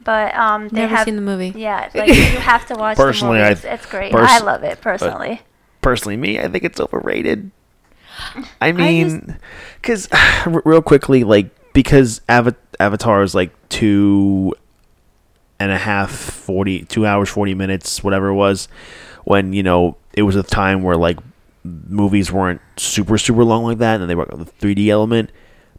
But um, they Never have seen the movie. yeah, like you (laughs) have to watch Personally, the I- movie. It's, it's great. pers- I love it personally. Personally, me, I think it's overrated. I mean, because (sighs) real quickly, like because Ava- Avatar is like two and a half, forty, two hours, forty minutes, whatever it was, when you know it was a time where like movies weren't super super long like that, and they were the three D element.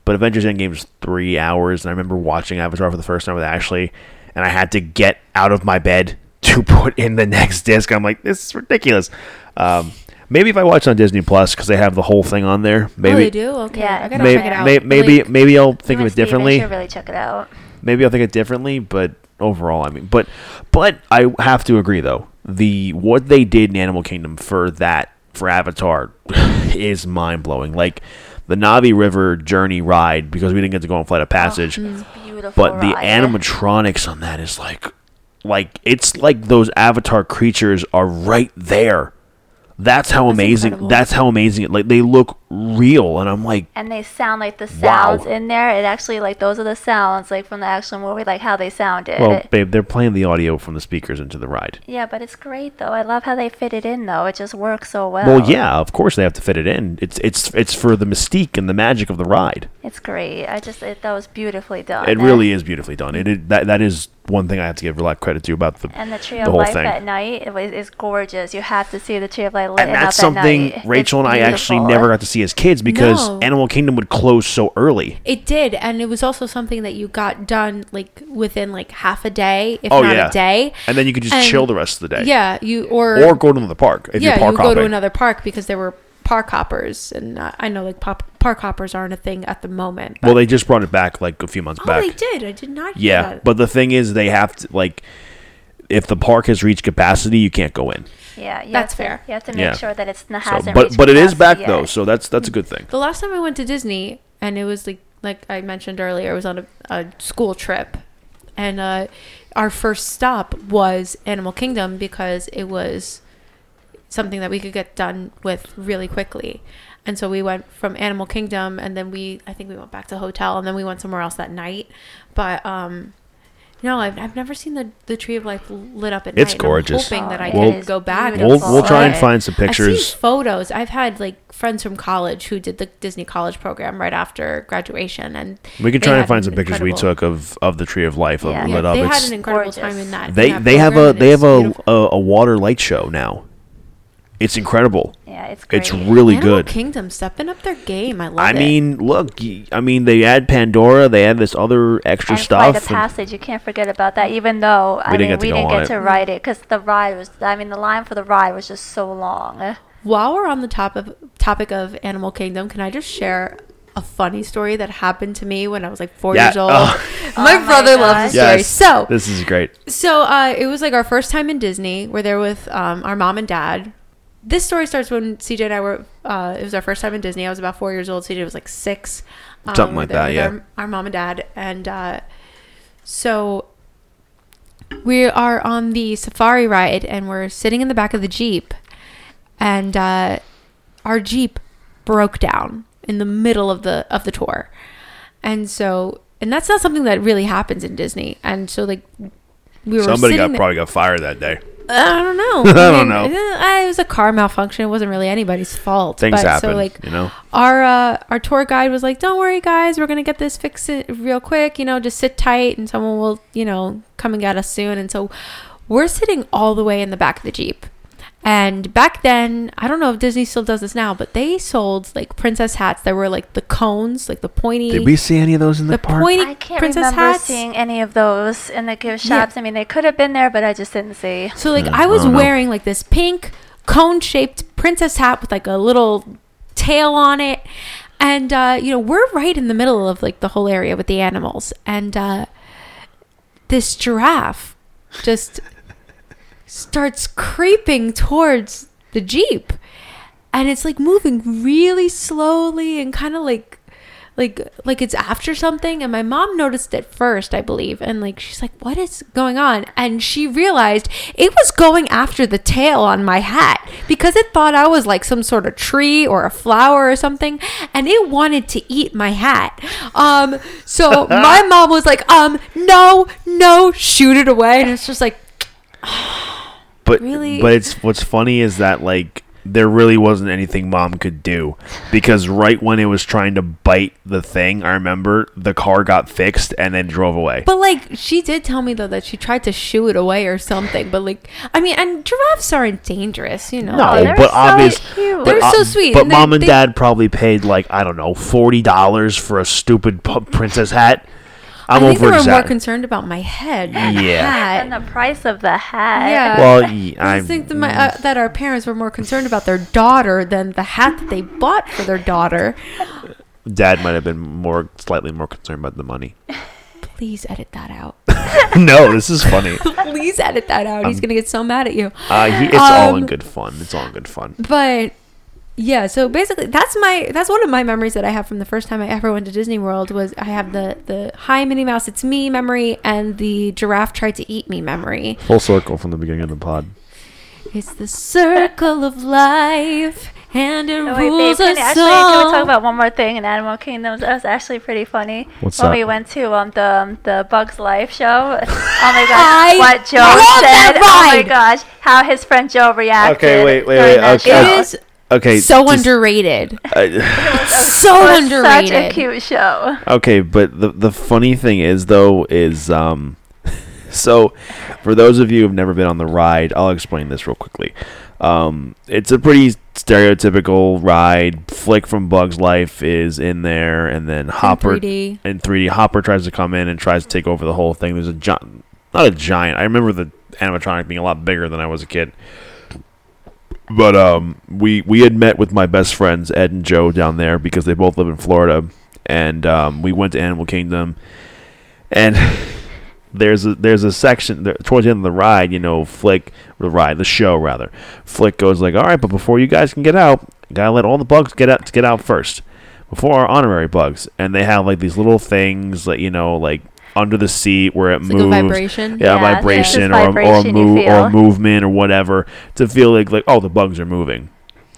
But Avengers Endgame was three hours, and I remember watching Avatar for the first time with Ashley, and I had to get out of my bed (laughs) to put in the next disc. I'm like, this is ridiculous. Um, maybe if I watch on Disney Plus because they have the whole thing on there, maybe oh, they do. Okay, Yeah, I gotta may- check it out. may- maybe Like, maybe I'll think of and it Steven differently. should really check it out. Maybe I'll think it differently, but overall, I mean, but but I have to agree though. The what they did in Animal Kingdom for that for Avatar (laughs) is mind blowing. Like the Navi River journey ride because we didn't get to go on Flight of oh, Passage, Beautiful. but the ride. animatronics on that is like like it's like those Avatar creatures are right there. That's how amazing. That's how amazing it. Like they look real, and I'm like, and they sound like the Wow. sounds in there. It actually like those are the sounds like from the actual movie, like how they sounded. well, babe, they're playing the audio from the speakers into the ride. yeah, but it's great though. I love how they fit it in though. It just works so well. Well, yeah, of course they have to fit it in. It's it's it's for the mystique and the magic of the ride. it's great. I just it, that was beautifully done. It really is beautifully done. It, it that that is one thing I have to give a lot of credit to about the And the tree the of life thing. at night it was, is gorgeous. You have to see the tree of life lit and that's up something at. Rachel It's and I actually never got to see as kids because No. Animal Kingdom would close so early. It did, and it was also something that you got done like within like half a day, if Oh, not yeah. a day. And then you could just And- chill the rest of the day. Yeah, you or Or go to the park if yeah, you're park you go to another park because there were park hoppers, and uh, I know like pop, park hoppers aren't a thing at the moment. Well, they just brought it back like a few months oh, back. they did. I did not. Hear Yeah, but the thing is, they have to like, if the park has reached capacity, you can't go in. Yeah, That's to, fair. You have to make Yeah. sure that it's not. So, hasn't but but it is back capacity though, so that's that's a good thing. The last time I went to Disney, and it was like like I mentioned earlier, it was on a, a school trip, and uh, our first stop was Animal Kingdom because it was something that we could get done with really quickly. And so we went from Animal Kingdom, and then we I think we went back to hotel, and then we went somewhere else that night. But um, no, I've, I've never seen the, the Tree of Life lit up at It's night. and gorgeous. I'm hoping that I it can go back. and We'll we'll try and see it. find some I've seen pictures. photos. I've had like friends from college who did the Disney college program right after graduation, and We can they try and had find an some pictures we incredible- took of of the Tree of Life of Yeah. Yeah, lit up. they had It's- an incredible gorgeous. time in that. in they that they have program, a and they it's have a, beautiful. a a water light show now. It's incredible. yeah, it's great. It's really good. Animal good. Kingdom stepping up their game. I love it. I it. mean, look, I mean, they add Pandora, they add this other extra and stuff. Flight of Passage, you can't forget about that. Even though I We didn't mean, get to we didn't on get it. to ride it because the ride was. I mean, the line for the ride was just so long. While we're on the top of topic of Animal Kingdom, can I just share a funny story that happened to me when I was like four Yeah, years old? (laughs) oh. My Oh my brother loves the gosh. story. So this is great. So uh, it was like our first time in Disney. We're there with um, our mom and dad. This story starts when CJ and I were. Uh, it was our first time in Disney. I was about four years old. CJ was like six. Um, Something like that, yeah. Our, our mom and dad, and uh, so we are on the safari ride, and we're sitting in the back of the jeep, and uh, our jeep broke down in the middle of the of the tour, and so and that's not something that really happens in Disney, and so like we were Somebody got there- probably got fired that day. I don't know. (laughs) I don't know. It was a car malfunction. It wasn't really anybody's fault. Things but, happen, So like you know. our uh, our tour guide was like, "Don't worry, guys. We're gonna get this fixed real quick. You know, just sit tight, and someone will, you know, come and get us soon." And so we're sitting all the way in the back of the jeep. And back then, I don't know if Disney still does this now, but they sold like princess hats that were like the cones, like the pointy. Did we see any of those in the, the park? pointy I can't princess remember hats? seeing any of those in the gift Yeah. shops. I mean, they could have been there, but I just didn't see. So like Yeah, I was I wearing like this pink cone shaped princess hat with like a little tail on it. And uh, you know, we're right in the middle of like the whole area with the animals. And uh this giraffe just starts creeping towards the Jeep. And it's like moving really slowly and kind of like like like it's after something. And my mom noticed it first i believe. And like she's like what is going on? And she realized it was going after the tail on my hat because it thought i was like some sort of tree or a flower or something. And it wanted to eat my hat. Um so (laughs) my mom was like um no no shoot it away. And it's just like (sighs) But Really? but it's what's funny is that like there really wasn't anything mom could do because right when it was trying to bite the thing, I remember the car got fixed and then drove away. But like she did tell me though that she tried to shoo it away or something. But like I mean, and giraffes aren't dangerous, you know. no, Oh, they're but so obvious. cute. They're so sweet, But and they- mom and they- dad probably paid like I don't know forty dollars for a stupid princess hat. I'm I think they were more concerned about my head. than the Yeah. And the price of the hat. Yeah. Well, y- I I just think that, my, uh, that our parents were more concerned about their daughter than the hat that they bought for their daughter. dad might have been more slightly more concerned about the money. (laughs) Please edit that out. (laughs) no, this is funny. (laughs) Please edit that out. He's Um, gonna get so mad at you. Uh, he, it's all in Um, good fun. It's all in good fun. But yeah, so basically that's my that's one of my memories that I have from the first time I ever went to Disney World was I have the the hi Minnie Mouse it's me memory and the giraffe tried to eat me memory. Full circle from the beginning of the pod. It's the circle of life and it Oh, wait, babe, rules can, us actually, can we talk about one more thing in Animal Kingdoms? That was actually pretty funny. What's when that? we went to um the um, the Bugs Life show. (laughs) Oh my I gosh, what Joe said. Oh my ride. gosh, how his friend Joe reacted. Okay, wait, wait, wait, okay. It is Okay. so just- underrated. (laughs) uh, (laughs) so It was underrated. Such a cute show. okay, but the the funny thing is though is um, (laughs) so for those of you who've never been on the ride, I'll explain this real quickly. Um, it's a pretty stereotypical ride. Flick from Bugs Life is in there, and then Hopper 3D. in 3D. Hopper tries to come in and tries to take over the whole thing. There's a giant, not a giant. I remember the animatronic being a lot bigger than I was a kid. But um, we we had met with my best friends Ed and Joe down there because they both live in Florida, and um, we went to Animal Kingdom, and (laughs) there's a there's a section there, towards the end of the ride, you know, Flick the ride, the show rather. Flick goes like, "All right, but before you guys can get out, gotta let all the bugs get out get out first, before our honorary bugs." And they have like these little things that you know, like under the seat where it It's like moves, a vibration. yeah, Yeah, a vibration this or, vibration or, a move, or a movement or whatever to feel like like oh the bugs are moving.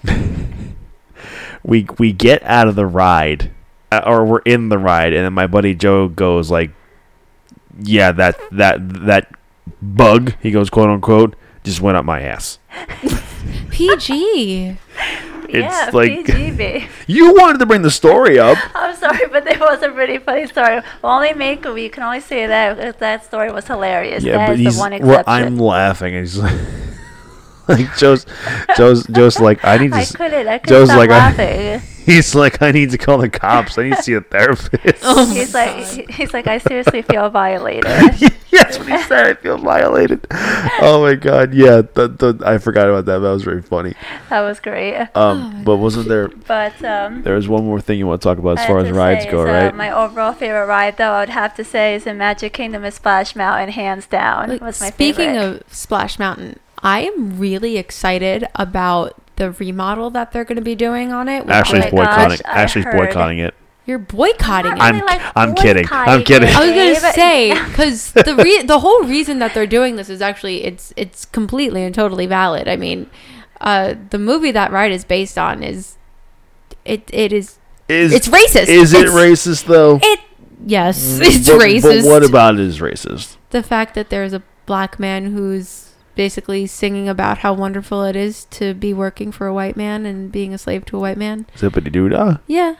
(laughs) we we get out of the ride, uh, or we're in the ride, and then my buddy Joe goes like, "Yeah, that that that bug," he goes quote unquote, just went up my ass. (laughs) PG. It's yeah, like PGB. (laughs) you wanted to bring the story up. Sorry, but it was a pretty funny story. Only make we can only say that if that story was hilarious. Yeah, that but he's the one well. I'm laughing. He's like, (laughs) like Joe's Joe's Joe's like I need to. I couldn't. I couldn't Joe's stop like, I- laughing. He's like, I need to call the cops. I need to see a therapist. Oh he's like, he- he's like, I seriously feel violated. That's what he said. I feel violated. Oh my god, yeah. th- th- I forgot about that. That was very funny. that was great. Um, but wasn't there? But um, There was one more thing you want to talk about as I far as rides say go, is, uh, right? my overall favorite ride, though, I would have to say is in Magic Kingdom is Splash Mountain, hands down. Like, was my speaking favorite. of Splash Mountain, I am really excited about the remodel that they're going to be doing on it. Ashley's my like- boycotting. gosh, Ashley's heard- boycotting it. You're boycotting it. I'm- like, I'm kidding. I'm kidding. it, I was gonna (laughs) say because the re- the whole reason that they're doing this is actually it's it's completely and totally valid. I mean, uh, the movie that ride is based on is it it is Is it's racist. Is it It's- racist though? It yes, it's But- racist. But what about it is racist? the fact that there's a black man who's basically singing about how wonderful it is to be working for a white man and being a slave to a white man? Zippity doo dah. Yeah.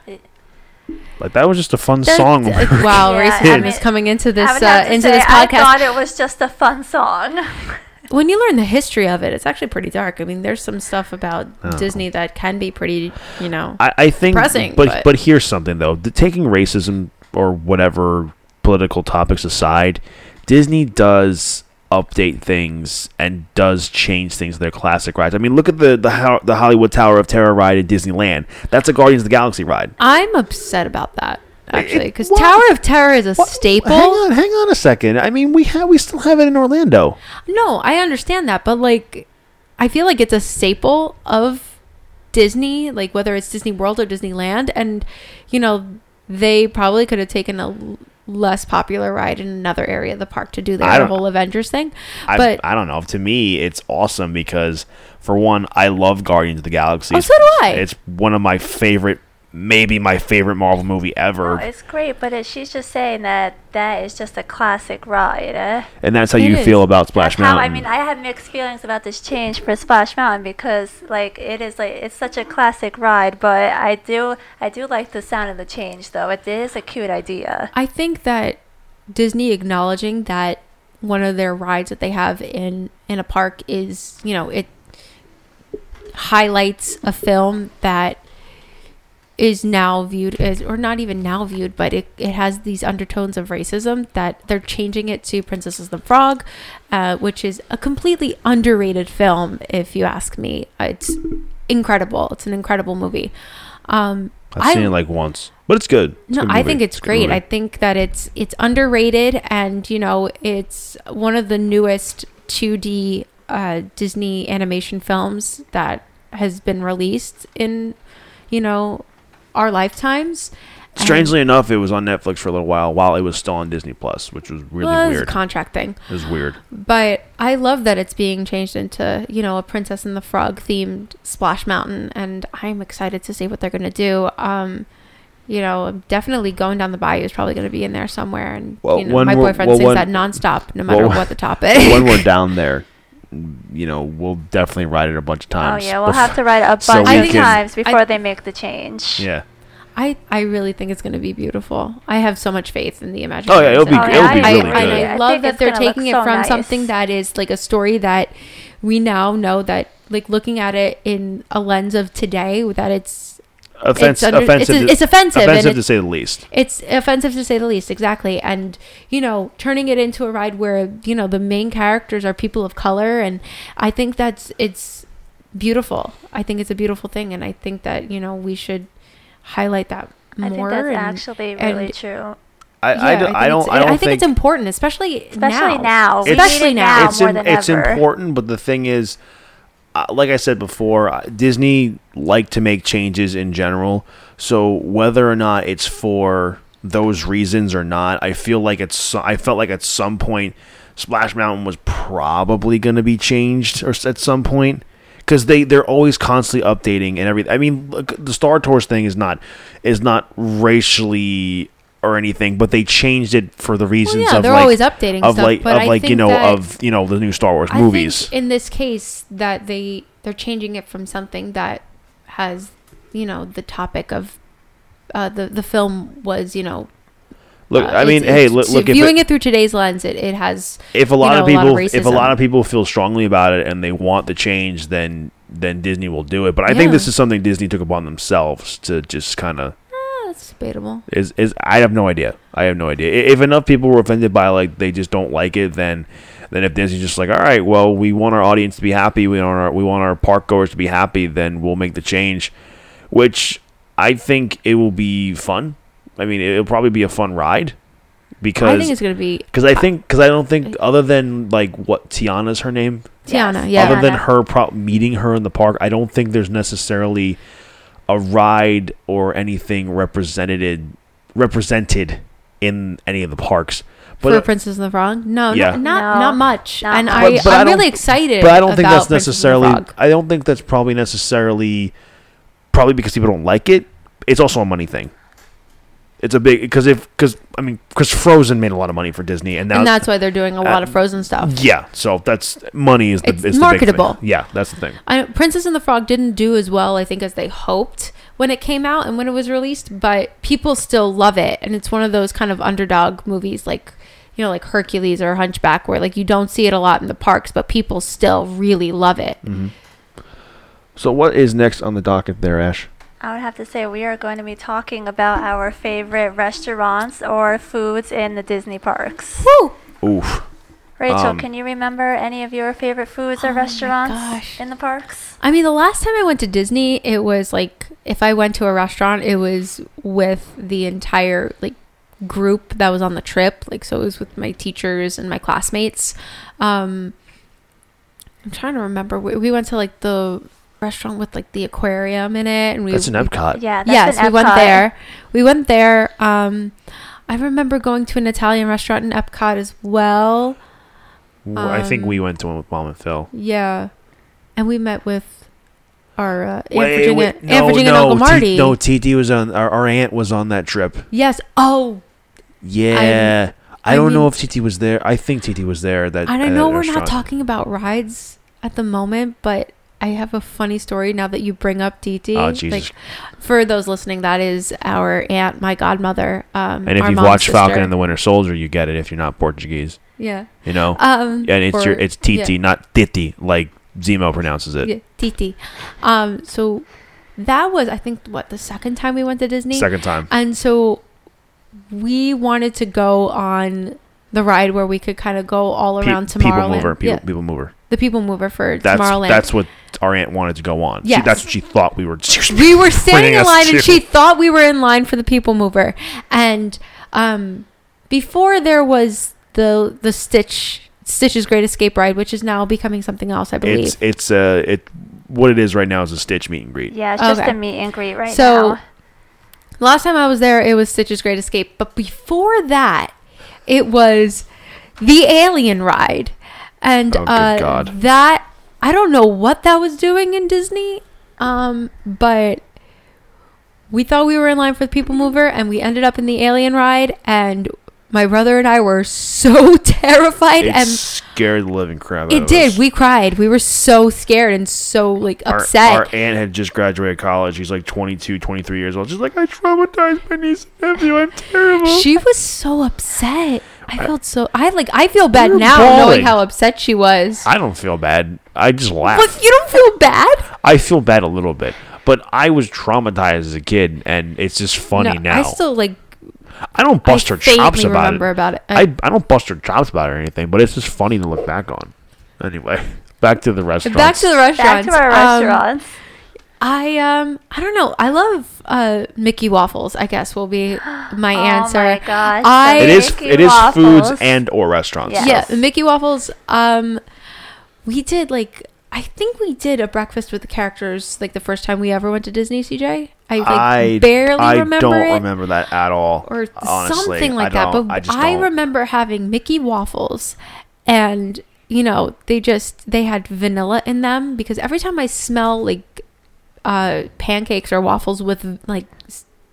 Like that was just a fun That- song. uh, wow, Yeah, racism I mean, is coming into this uh, into say, this I podcast. thought it was just a fun song. (laughs) when you learn the history of it, it's actually pretty dark. I mean, there's some stuff about Oh. Disney that can be pretty, you know. I, I think, Depressing, but, but- but here's something though: the, taking racism or whatever political topics aside, Disney does update things and does change things to their classic rides. I mean, look at the the, the Hollywood Tower of Terror ride at Disneyland. That's a Guardians of the Galaxy ride. I'm upset about that actually because? Tower of Terror is a What- staple. Hang on, hang on a second. I mean, we have we still have it in Orlando. No, I understand that, but like, I feel like it's a staple of Disney, like whether it's Disney World or Disneyland, and you know, they probably could have taken a less popular ride in another area of the park to do I their whole Avengers thing. I, But I don't know. To me, it's awesome because for one, I love Guardians of the Galaxy. Oh, so do I. It's one of my favorite, maybe my favorite Marvel movie ever. Oh, it's great, but it, she's just saying that that is just a classic ride. Eh? and that's how It you is. feel about Splash That's how, I mean, I have mixed feelings about this change for Splash Mountain because, like, it is like it's such a classic ride. But I do, I do like the sound of the change, though. It is a cute idea. I think that Disney acknowledging that one of their rides that they have in in a park is, you know, it highlights a film that is now viewed as or not even now viewed but it, it has these undertones of racism that they're changing it to princess and the frog uh, which is a completely underrated film if you ask me. It's incredible. It's an incredible movie. Um, I've I- seen it like once, but it's good. It's no, good I think it's good great. I think that it's it's underrated, and you know, it's one of the newest 2D uh, Disney animation films that has been released in, you know, our lifetimes. And- Strangely enough, it was on Netflix for a little while while it was still on Disney Plus, which was really well, weird. contract thing, it was weird. but I love that it's being changed into you know a Princess and the Frog themed Splash Mountain, and I'm excited to see what they're gonna do. Um, you know, definitely going down the bayou is probably going to be in there somewhere. And Well, you know, my boyfriend well, sings when- that nonstop, no matter well, what the topic. (laughs) when we're (laughs) down there, you know, we'll definitely ride it a bunch of oh, times. Oh yeah, we'll bef- have to ride it a bunch so we of can- times before I- they make the change. Yeah. I, I really think it's going to be beautiful. I have so much faith in the imagination. Oh yeah, it'll be Oh, it'll yeah, be I really. I, good. and I I love that they're gonna taking it so from nice. something that is like a story that we now know that like looking at it in a lens of today that it's Offense, under- offensive. it's- it's offensive and Offensive it- to say the least. it's offensive to say the least exactly and you know turning it into a ride where you know the main characters are people of color and i think that's it's beautiful. I think it's a beautiful thing, and I think that you know we should highlight that more. I think that's and- actually and- really true. I, I, yeah, don't- I don't I don't I think, it's important, especially Especially now. now. We It's- now. now it's more im- than it's ever. important, but the thing is, like I said before, Disney like to make changes in general. So whether or not it's for those reasons or not, I feel like it's. I felt like at some point, Splash Mountain was probably going to be changed or at some point. Because they they're always constantly updating and everything. I mean, look, the Star Tours thing is not is not racially or anything, but they changed it for the reasons yeah, of they're like always updating of stuff, like of I like you know of you know the new Star Wars I movies. think in this case that they they're changing it from something that has you know the topic of uh, the the film was you know look, uh, I mean, hey, look, look if, viewing it, it, through today's lens, it, it has if a lot know, of a lot of people if a lot of people feel strongly about it and they want the change, then then Disney will do it. But I think this is something Disney took upon themselves to just kind of that's debatable. is is I have no idea. I have no idea. If enough people were offended by like they just don't like it, then then if Disney's just like, all right, well, we want our audience to be happy, we want our we want our park goers to be happy, then we'll make the change, which I think it will be fun. I mean, it'll probably be a fun ride I because think it's gonna be because I think because I don't think other than like what Tiana's her name, Tiana. Yeah, other than her pro- meeting her in the park, I don't think there's necessarily a ride or anything represented represented in any of the parks. for But Princess and the Frog. No, Yeah. not not, No, not much. not and much. I But- but I I'm don't- really excited. but I don't think that's Princess and the necessarily. I don't think that's probably necessarily probably because people don't like it. It's also a money thing. It's a big because if because I mean because Frozen made a lot of money for Disney and now and that's why they're doing a lot uh, of Frozen stuff. yeah so that's money is the It's is the marketable. Big. Yeah, that's the thing. I, Princess and the Frog didn't do as well, I think, as they hoped when it came out and when it was released, but people still love it. And it's one of those kind of underdog movies, like, you know, like Hercules or Hunchback, where like you don't see it a lot in the parks, but people still really love it. So what is next on the docket there, Ash? I would have to say we are going to be talking about our favorite restaurants or foods in the Disney parks. Woo! Oof. Rachel, Um, can you remember any of your favorite foods Oh or my restaurants in the parks? I mean, the last time I went to Disney, it was like if I went to a restaurant, it was with the entire like group that was on the trip. Like, so it was with my teachers and my classmates. Um, I'm trying to remember. We, we went to like the restaurant with like the aquarium in it, and we That's in we- Epcot. Yeah, that's yes, in we went there. We went there. Um, I remember going to an Italian restaurant in Epcot as well. I think Um, we went to one with Mom and Phil. Yeah, and we met with our uh, Aunt Wait, Virginia, wait, Aunt no, Virginia no, and Uncle T- Marty. no, TT was on. Our, our aunt was on that trip. yes. Oh, Yeah, I, I don't know mean- if TT was there. I think TT was there. That and I at know that we're restaurant. not talking about rides at the moment, but I have a funny story now that you bring up TT. Oh Jesus! Like for those listening, that is our aunt, my godmother. Um, and if you've watched Falcon and the Winter Soldier, you get it. If you're not Portuguese, yeah, you know. um, and it's your it's TT, yeah. not Titi, like Zemo pronounces it. Yeah, TT. Um, so that was I think what the second time we went to Disney. Second time. And so we wanted to go on the ride where we could kind of go all Pe- around people Tomorrowland. mover. People, yeah, people mover. The People Mover for That's Tomorrowland. that's what our aunt wanted to go on. She, Yes. that's what she thought we were. (laughs) we were standing in line, to. and she thought we were in line for the People Mover. And um, before there was the the Stitch Stitch's Great Escape ride, which is now becoming something else, I believe. It's it's uh it what it is right now is a Stitch meet and greet. Yeah, it's just Okay. a meet and greet right So- now. Last time I was there, it was Stitch's Great Escape. But before that, it was the Alien ride. And Oh, uh, that, I don't know what that was doing in Disney, um, but we thought we were in line for the People Mover, and we ended up in the Alien ride. And my brother and I were (laughs) so terrified. It and scared the living crap out it did. us. We cried. We were so scared and so like our, upset. Our aunt had just graduated college. She's like 22, 23 years old. She's like, I traumatized my niece and nephew. I'm terrible. She was so upset. I felt so. I like. I feel bad You're now bawling. knowing how upset she was. I don't feel bad. I just laugh. But you don't feel bad? I feel bad a little bit. But I was traumatized as a kid, and it's just funny No, now. I still like. I don't bust I her chops faintly about remember it. about it. I, I don't bust her chops about it or anything, but it's just funny to look back on. Anyway, back to the restaurant. Back to the Back to our Um, restaurants. I um I don't know. I love uh Mickey waffles. I guess will be (gasps) my answer. Oh my gosh. I- it is Mickey it is foods and or restaurants. Yeah. Yeah, Mickey waffles. Um, we did like I think we did a breakfast with the characters like the first time we ever went to Disney. CJ, I like I barely I remember don't it. remember that at all. or honestly. something like I that. don't- But I I, don't. remember having Mickey waffles, and you know they just they had vanilla in them because every time I smell like uh, pancakes or waffles with like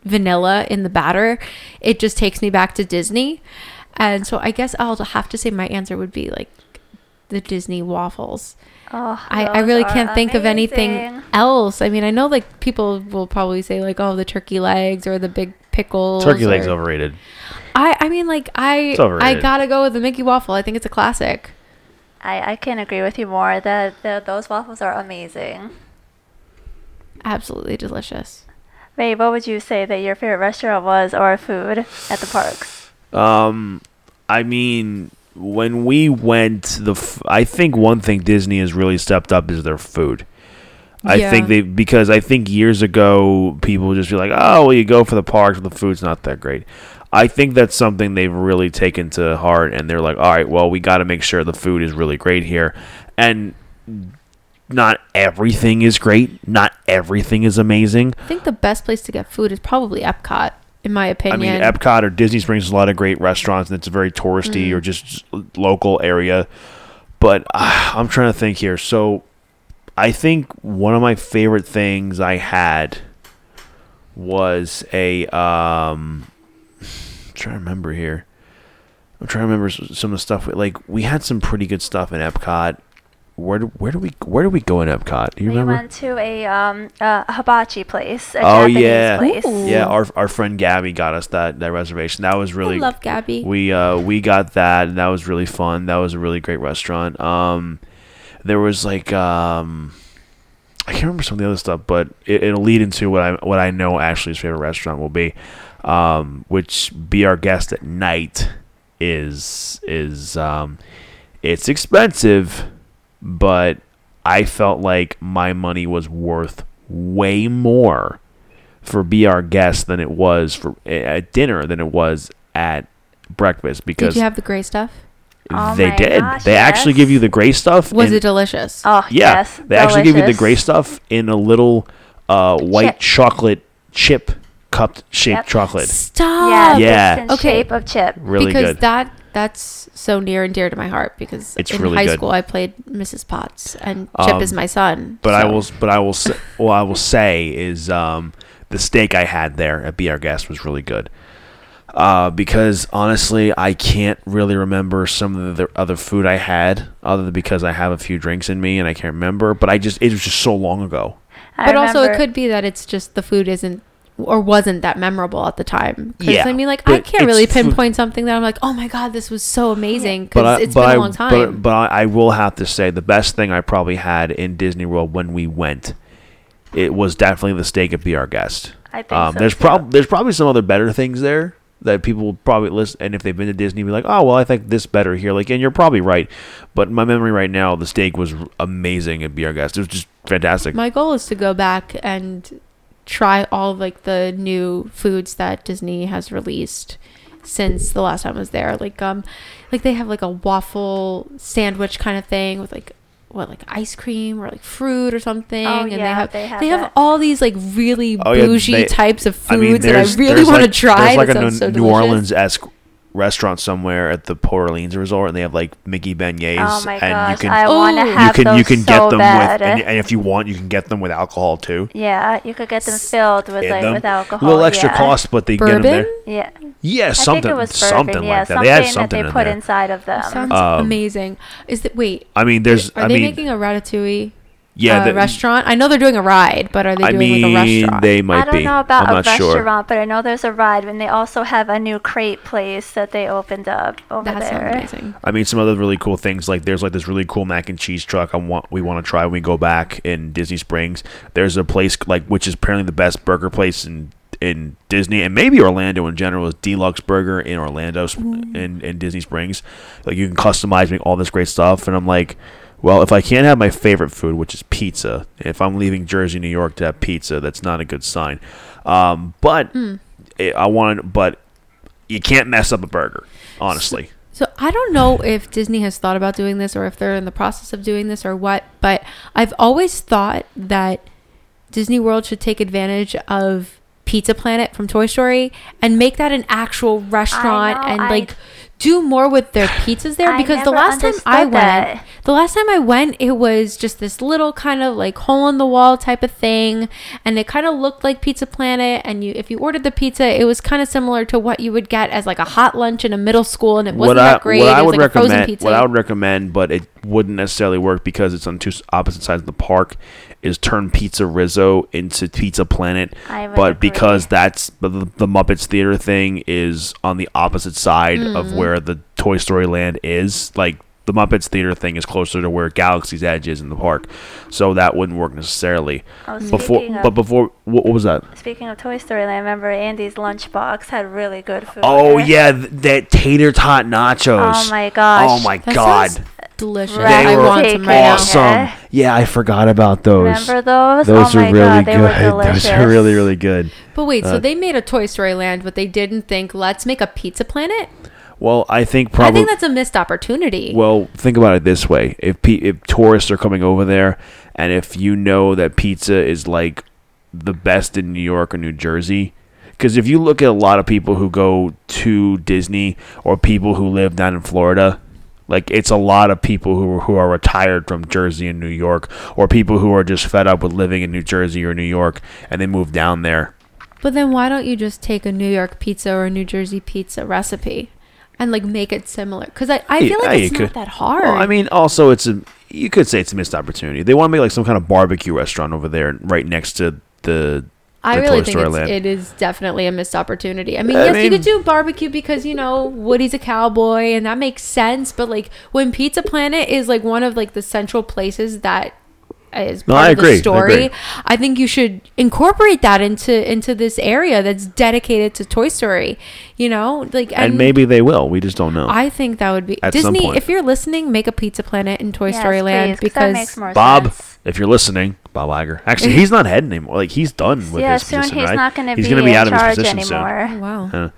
vanilla in the batter, it just takes me back to Disney. And so I guess I'll have to say my answer would be like the Disney waffles. Oh, I, I really can't think of anything else. I mean, I know like people will probably say like, oh, the turkey legs or the big pickles. Turkey legs overrated. I I mean like I I gotta go with the Mickey waffle. I think it's a classic. I, I can't agree with you more. That the, those waffles are amazing. Absolutely delicious. Ray, what would you say that your favorite restaurant was or food at the parks? Um, I mean, when we went, the f- I think one thing Disney has really stepped up is their food. I Yeah. think they because I think years ago people would just be like, oh, well, you go for the parks, but the food's not that great. I think that's something they've really taken to heart, and they're like, all right, well, we got to make sure the food is really great here, and not everything is great, not everything is amazing. I think the best place to get food is probably Epcot, in my opinion. I mean, Epcot or Disney Springs has a lot of great restaurants, and it's a very touristy Mm. or just local area. But uh, I'm trying to think here. So, I think one of my favorite things I had was a. Um, I'm trying to remember here. I'm trying to remember some of the stuff. we- Like we had some pretty good stuff in Epcot. Where do, where do we where do we go in Epcot? Do you we remember? went to a um a hibachi place. A Oh, Japanese yeah. place. Yeah, our our friend Gabby got us that that reservation. That was really I love Gabby. We uh we got that and that was really fun. That was a really great restaurant. Um there was like um I can't remember some of the other stuff, but it, it'll lead into what I what I know Ashley's favorite restaurant will be. Um which be our guest at night is is um it's expensive, but I felt like my money was worth way more for be our guest than it was for at dinner than it was at breakfast because Did you have the gray stuff? Oh they my did. gosh, they actually give you the gray stuff. Was it delicious? Oh yeah, yes, they actually give you the gray stuff in a little uh, white Chip. chocolate chip cupped shaped Yep. chocolate. Stop. Yeah, Yeah. Okay. shape of chip. Really because good. that that's so near and dear to my heart because It's in really high good. school I played Mrs. Potts and Chip Um, is my son. But I will, but I will, say, (laughs) what I will say is, um, the steak I had there at Be Our Guest was really good. Uh, because honestly, I can't really remember some of the other food I had, other than because I have a few drinks in me and I can't remember. But I just, it was just so long ago. I But also, it could be that it's just the food isn't or wasn't that memorable at the time. 'Cause, Yeah, I mean, like I can't really it's food- pinpoint something that I'm like, oh my god, this was so amazing because I, it's but been a I, long time. but, but I, I will have to say the best thing I probably had in Disney World when we went, it was definitely the steak at Be Our Guest. I think Um, so, there's too. prob there's probably some other better things there that people will probably list And if they've been to Disney, be like, oh well, I think this better here. Like, and you're probably right. But my memory right now, the steak was amazing at Be Our Guest. It was just fantastic. my goal is to go back and try all of, like the new foods that Disney has released since the last time I was there. Like um like they have like a waffle sandwich kind of thing with like what like ice cream or like fruit or something Oh, and they yeah, have they have they have all these like really Oh, yeah, bougie they- types of I foods mean, that I really want to like- try. There's like a sounds New, so New. Orleans esque restaurant somewhere at the Port Orleans Resort, and they have like Mickey beignets, Oh my and gosh, you can I want to Ooh. you can those you can so get them bad. with, and, and if you want, you can get them with alcohol too. yeah, you could get them filled with in like them. with alcohol. A little extra yeah. cost, but they get them there. Yeah, Yeah, I something think it was bourbon. something yeah, like that. something they had that something they in put there. inside of them. Sounds Um, amazing. Is that wait? I mean, there's. Are I they mean, making a ratatouille yeah, uh, the- restaurant? I know they're doing a ride, but are they I doing mean, like a restaurant? they might be. I don't be. know about I'm a not sure. restaurant, but I know there's a ride, and they also have a new crate place that they opened up over that sounds there. amazing. I mean, some other really cool things like there's like this really cool mac and cheese truck I want we want to try when we go back in Disney Springs. There's a place like which is apparently the best burger place in in Disney and maybe Orlando in general is D-Luxe Burger in Orlando sp- in in Disney Springs. Like you can customize make all this great stuff, and I'm like, Well, if I can't have my favorite food, which is pizza, if I'm leaving Jersey, New York to have pizza, that's not a good sign. Um, but it, I want, but you can't mess up a burger, honestly. So I don't know if Disney has thought about doing this or if they're in the process of doing this or what, but I've always thought that Disney World should take advantage of Pizza Planet from Toy Story and make that an actual restaurant know, and I- like do more with their (sighs) pizzas there because the last time I went that. the last time I went it was just this little kind of like hole in the wall type of thing and it kind of looked like Pizza Planet and you if you ordered the pizza it was kind of similar to what you would get as like a hot lunch in a middle school and it wasn't what I, that great What I would like recommend, what I would recommend, but it wouldn't necessarily work because it's on two opposite sides of the park, is turn PizzeRizzo into Pizza Planet. I would But agree. because that's the, the Muppets Theater thing is on the opposite side of Mm. where the Toy Story Land is, like the Muppets Theater thing is closer to where Galaxy's Edge is in the park, so that wouldn't work necessarily. Oh, Before, of, but before, what, what was that? speaking of Toy Story, I remember Andy's lunchbox had really good food. Oh there. yeah, th- that tater tot nachos. Oh my gosh. Oh my That god. sounds delicious Right. I were want some right awesome. Yeah. Yeah, I forgot about those. Remember those? Those oh are my really god, they were good. delicious. (laughs) Those are really, really good. but wait Uh, so they made a Toy Story land but they didn't think let's make a Pizza Planet Well, I think probably. I think that's a missed opportunity well, think about it this way: if pe- if tourists are coming over there, and if you know that pizza is like the best in New York or New Jersey, because if you look at a lot of people who go to Disney or people who live down in Florida. Like it's a lot of people who who are retired from Jersey and New York, or people who are just fed up with living in New Jersey or New York, and they move down there. But then why don't you just take a New York pizza or a New Jersey pizza recipe and like make it similar? Because I, I feel yeah, like it's not could. that hard. Well, I mean, also it's a you could say it's a missed opportunity. They want to make like some kind of barbecue restaurant over there, right next to the. I really Toy think Story it's, it is definitely a missed opportunity. I mean, I yes, you could do barbecue because you know Woody's a cowboy and that makes sense. But like when Pizza Planet is like one of like the central places that is No, part I of agree. The story, agree. I think you should incorporate that into into this area that's dedicated to Toy Story. You know, like And, maybe they will. We just don't know. I think that would be At some Disney. point. If you're listening, make a Pizza Planet in Toy Yes, Story Land please, 'cause that makes because more Bob, sense. if you're listening, Bob Iger. Actually, he's not head anymore. Like he's done with yeah, his soon position, he's right? not going to he's be, gonna be in out of his charge position soon. anymore. wow, Yeah.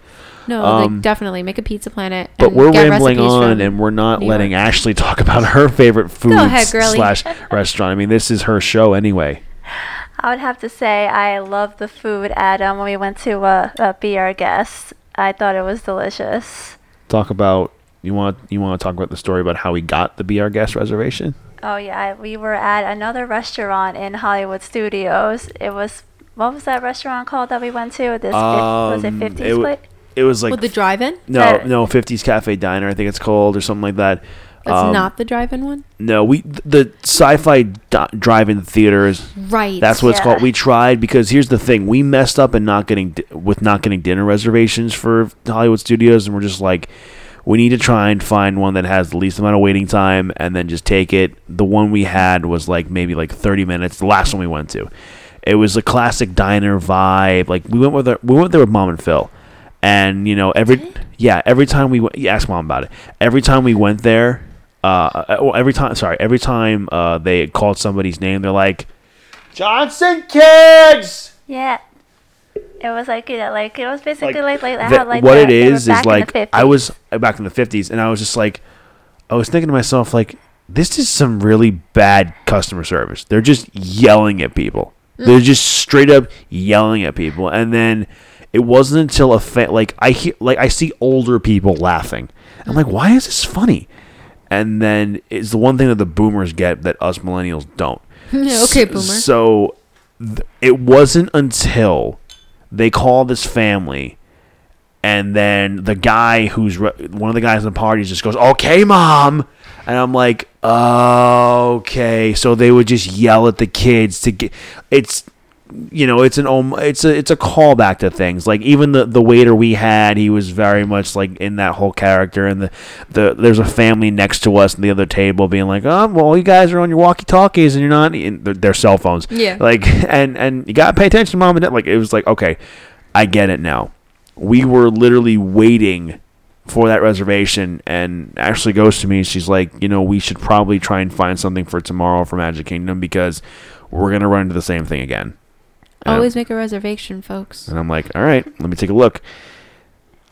no, Um, like definitely make a Pizza Planet. But we're rambling on, and we're not New letting York. Ashley talk about her favorite food ahead, slash (laughs) restaurant. I mean, this is her show anyway. I would have to say I love the food, Adam. When we went to uh, uh, be our guest, I thought it was delicious. Talk about you want you want to talk about the story about how we got the Be Our Guest reservation. Oh yeah, we were at another restaurant in Hollywood Studios. It was what was that restaurant called that we went to? This fif- was it Um, Fifty it w- Split? It was like With the drive-in? No, Uh, no, 50s Cafe Diner, I think it's called, or something like that. That's Um, not the drive-in one, No, we the sci-fi di- drive-in theaters. right? That's what it's called. We tried because here's the thing: we messed up and not getting di- with not getting dinner reservations for Hollywood Studios, and we're just like, we need to try and find one that has the least amount of waiting time, and then just take it. The one we had was like maybe like 30 minutes. The last one we went to, it was a classic diner vibe. Like we went with our, we went there with mom and Phil, and you know every yeah every time we went, yeah, ask mom about it. Every time we went there, uh, uh, well, every time sorry, every time uh, they called somebody's name, they're like. Johnson kids. Yeah. It was like you know, like it was basically like like, That- how like what it is is like I was back in the fifties, and I was just like, I was thinking to myself like, this is some really bad customer service. They're just yelling at people. Mm. They're just straight up yelling at people, and then it wasn't until a fa- like I hear like I see older people laughing. I'm like, why is this funny? And then it's the one thing that the boomers get that us millennials don't. Yeah, (laughs) okay, boomer. So th- it wasn't until they call this family, and then the guy who's re- one of the guys in the party just goes, "Okay, mom," and I'm like, "Okay." So they would just yell at the kids to get. It's you know, it's an it's a it's a callback to things. Like even the the waiter we had, he was very much like in that whole character. And the the there's a family next to us at the other table, being like, "Oh, well, you guys are on your walkie talkies and you're not in their, cell phones." Yeah. Like (laughs) and and you gotta pay attention, mom and dad. Like it was like, okay, I get it now. We were literally waiting for that reservation and Ashley goes to me she's like you know we should probably try and find something for tomorrow for Magic Kingdom because we're gonna run into the same thing again And Always make a reservation, folks. and I'm like all right let me take a look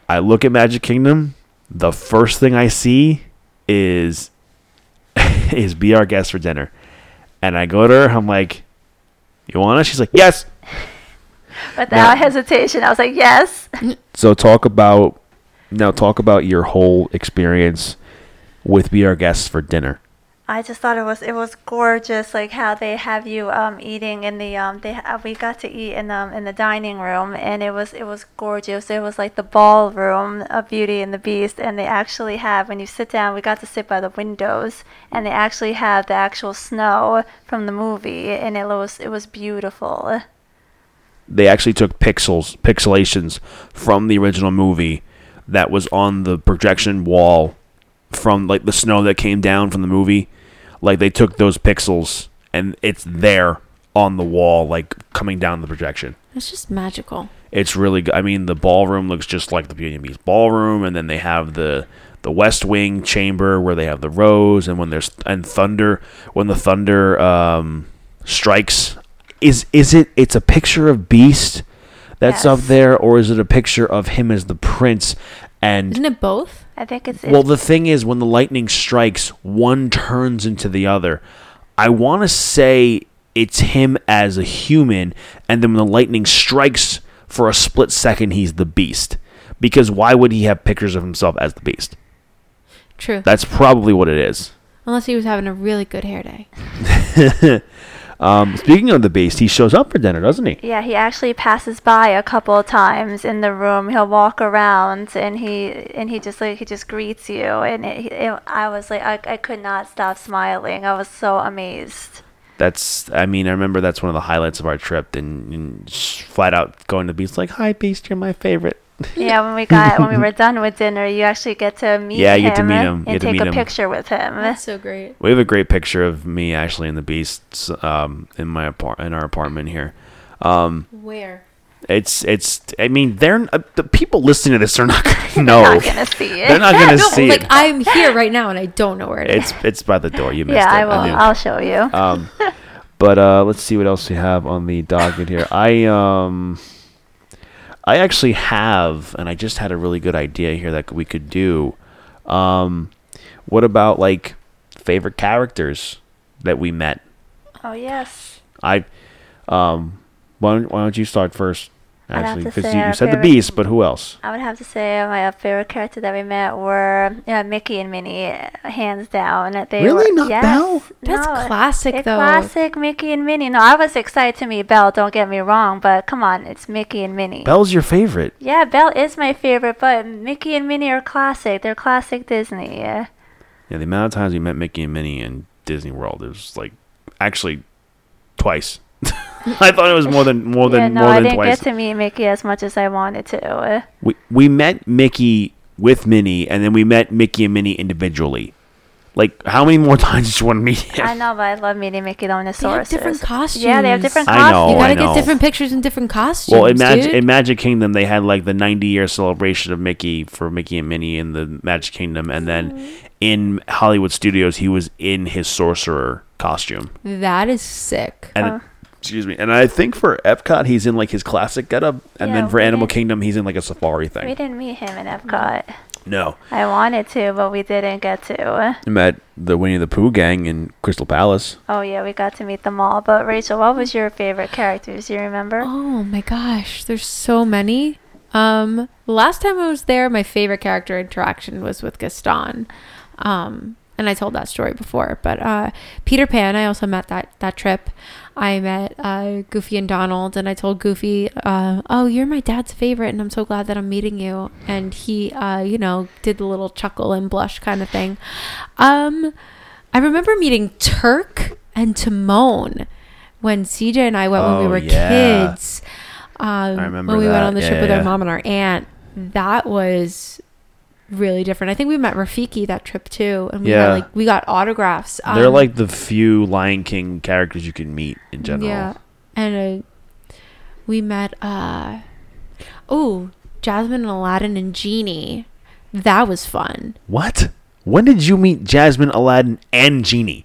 I look at Magic Kingdom the first thing I see is (laughs) is be our guest for dinner and I go to her I'm like you want it she's like yes (laughs) Without Now- hesitation, I was like, yes. (laughs) So talk about now talk about your whole experience with Be Our Guests for dinner. I just thought it was it was gorgeous, like how they have you um eating in the um they we got to eat in um in the dining room and it was it was gorgeous. It was like the ballroom of Beauty and the Beast, and they actually have when you sit down, we got to sit by the windows, and they actually have the actual snow from the movie, and it was it was beautiful. They actually took pixels pixelations from the original movie that was on the projection wall from like the snow that came down from the movie. Like they took those pixels and it's there on the wall like coming down the projection. It's just magical. It's really good. I mean, the ballroom looks just like the Beauty and Beast ballroom, and then they have the the West Wing chamber where they have the rose, and when there's and thunder when the thunder um, strikes, is is it? It's a picture of Beast that's up there, or is it a picture of him as the prince? And Isn't it both? I think it's, well, the thing is, when the lightning strikes, one turns into the other. I want to say it's him as a human, and then when the lightning strikes for a split second, he's the beast. Because why would he have pictures of himself as the beast? True. That's probably what it is. Unless he was having a really good hair day. (laughs) Um, speaking of the beast, he shows up for dinner, doesn't he? Yeah, he actually passes by a couple of times in the room. He'll walk around and he and he just like he just greets you, and it, it, I was like I, I could not stop smiling. I was so amazed. That's, I mean, I remember that's one of the highlights of our trip, and, and flat out going to the beast, like, "Hi, beast, you're my favorite." (laughs) Yeah, when we got when we were (laughs) done with dinner, you actually get to meet Yeah, him, you get to meet him. And get to take meet a him. picture with him. That's so great. We have a great picture of me, Ashley, and the Beasts um, in my apart- in our apartment here. Um, Where? it's it's. I mean, they're uh, the people listening to this are not gonna (laughs) know. Not gonna see it. They're not gonna no, see like it. I'm here right now and I don't know where it is. It's it's by the door. You missed yeah, it. I will. knew. I'll show you. Um, but uh, let's see what else we have on the docket here. I um, I actually have, and I just had a really good idea here that we could do. Um, what about like favorite characters that we met? oh yes. I, um, why don't, why don't you start first? I'd have Actually, to because say you, you our said the Beast, but who else? I would have to say my favorite character that we met were yeah, Mickey and Minnie, hands down. They Really? were, Not yes, Belle? That's no, classic, it's though. Classic Mickey and Minnie. No, I was excited to meet Belle. Don't get me wrong, but come on, it's Mickey and Minnie. Belle's your favorite. Yeah, Belle is my favorite, but Mickey and Minnie are classic. They're classic Disney. Yeah. Yeah, the amount of times we met Mickey and Minnie in Disney World is like actually twice. (laughs) (laughs) I thought it was more than more than yeah, no, more I didn't twice. get to meet Mickey as much as I wanted to. we we met Mickey with Minnie, and then we met Mickey and Minnie individually. Like, how many more (laughs) times did you want to meet him? I know, but I love meeting Mickey the They have different costumes. Yeah, they have different I know, costumes. You gotta I get different pictures in different costumes. Well, in, Mag- in Magic Kingdom, they had like the 90 year celebration of Mickey for Mickey and Minnie in the Magic Kingdom, and then mm-hmm. in Hollywood Studios, he was in his sorcerer costume. that is sick. And Oh. Excuse me, and I think for Epcot, he's in like his classic getup, and Yeah, then for Animal Kingdom, he's in like a safari thing. We didn't meet him in Epcot. No, I wanted to, but we didn't get to. I met the Winnie the Pooh gang in Crystal Palace. Oh yeah, we got to meet them all. But Rachel, what was your favorite characters? Do you remember? Oh my gosh, there's so many. Um, last time I was there, my favorite character interaction was with Gaston. Um, and I told that story before. But uh, Peter Pan, I also met that that trip. I met uh, Goofy and Donald, and I told Goofy, uh, "Oh, you're my dad's favorite, and I'm so glad that I'm meeting you." And he, uh, you know, did the little chuckle and blush kind of thing. Um, I remember meeting Terk and Timon when CJ and I went when we Oh, were yeah. kids. Um, remember when we went on the Yeah, trip with our mom and our aunt. That was really different. I think we met Rafiki that trip too, and we Yeah. like we got autographs. They're Um, like the few Lion King characters you can meet in general. yeah, and uh, we met uh oh Jasmine and Aladdin and Genie. that was fun. What? When did you meet Jasmine, Aladdin, and Genie?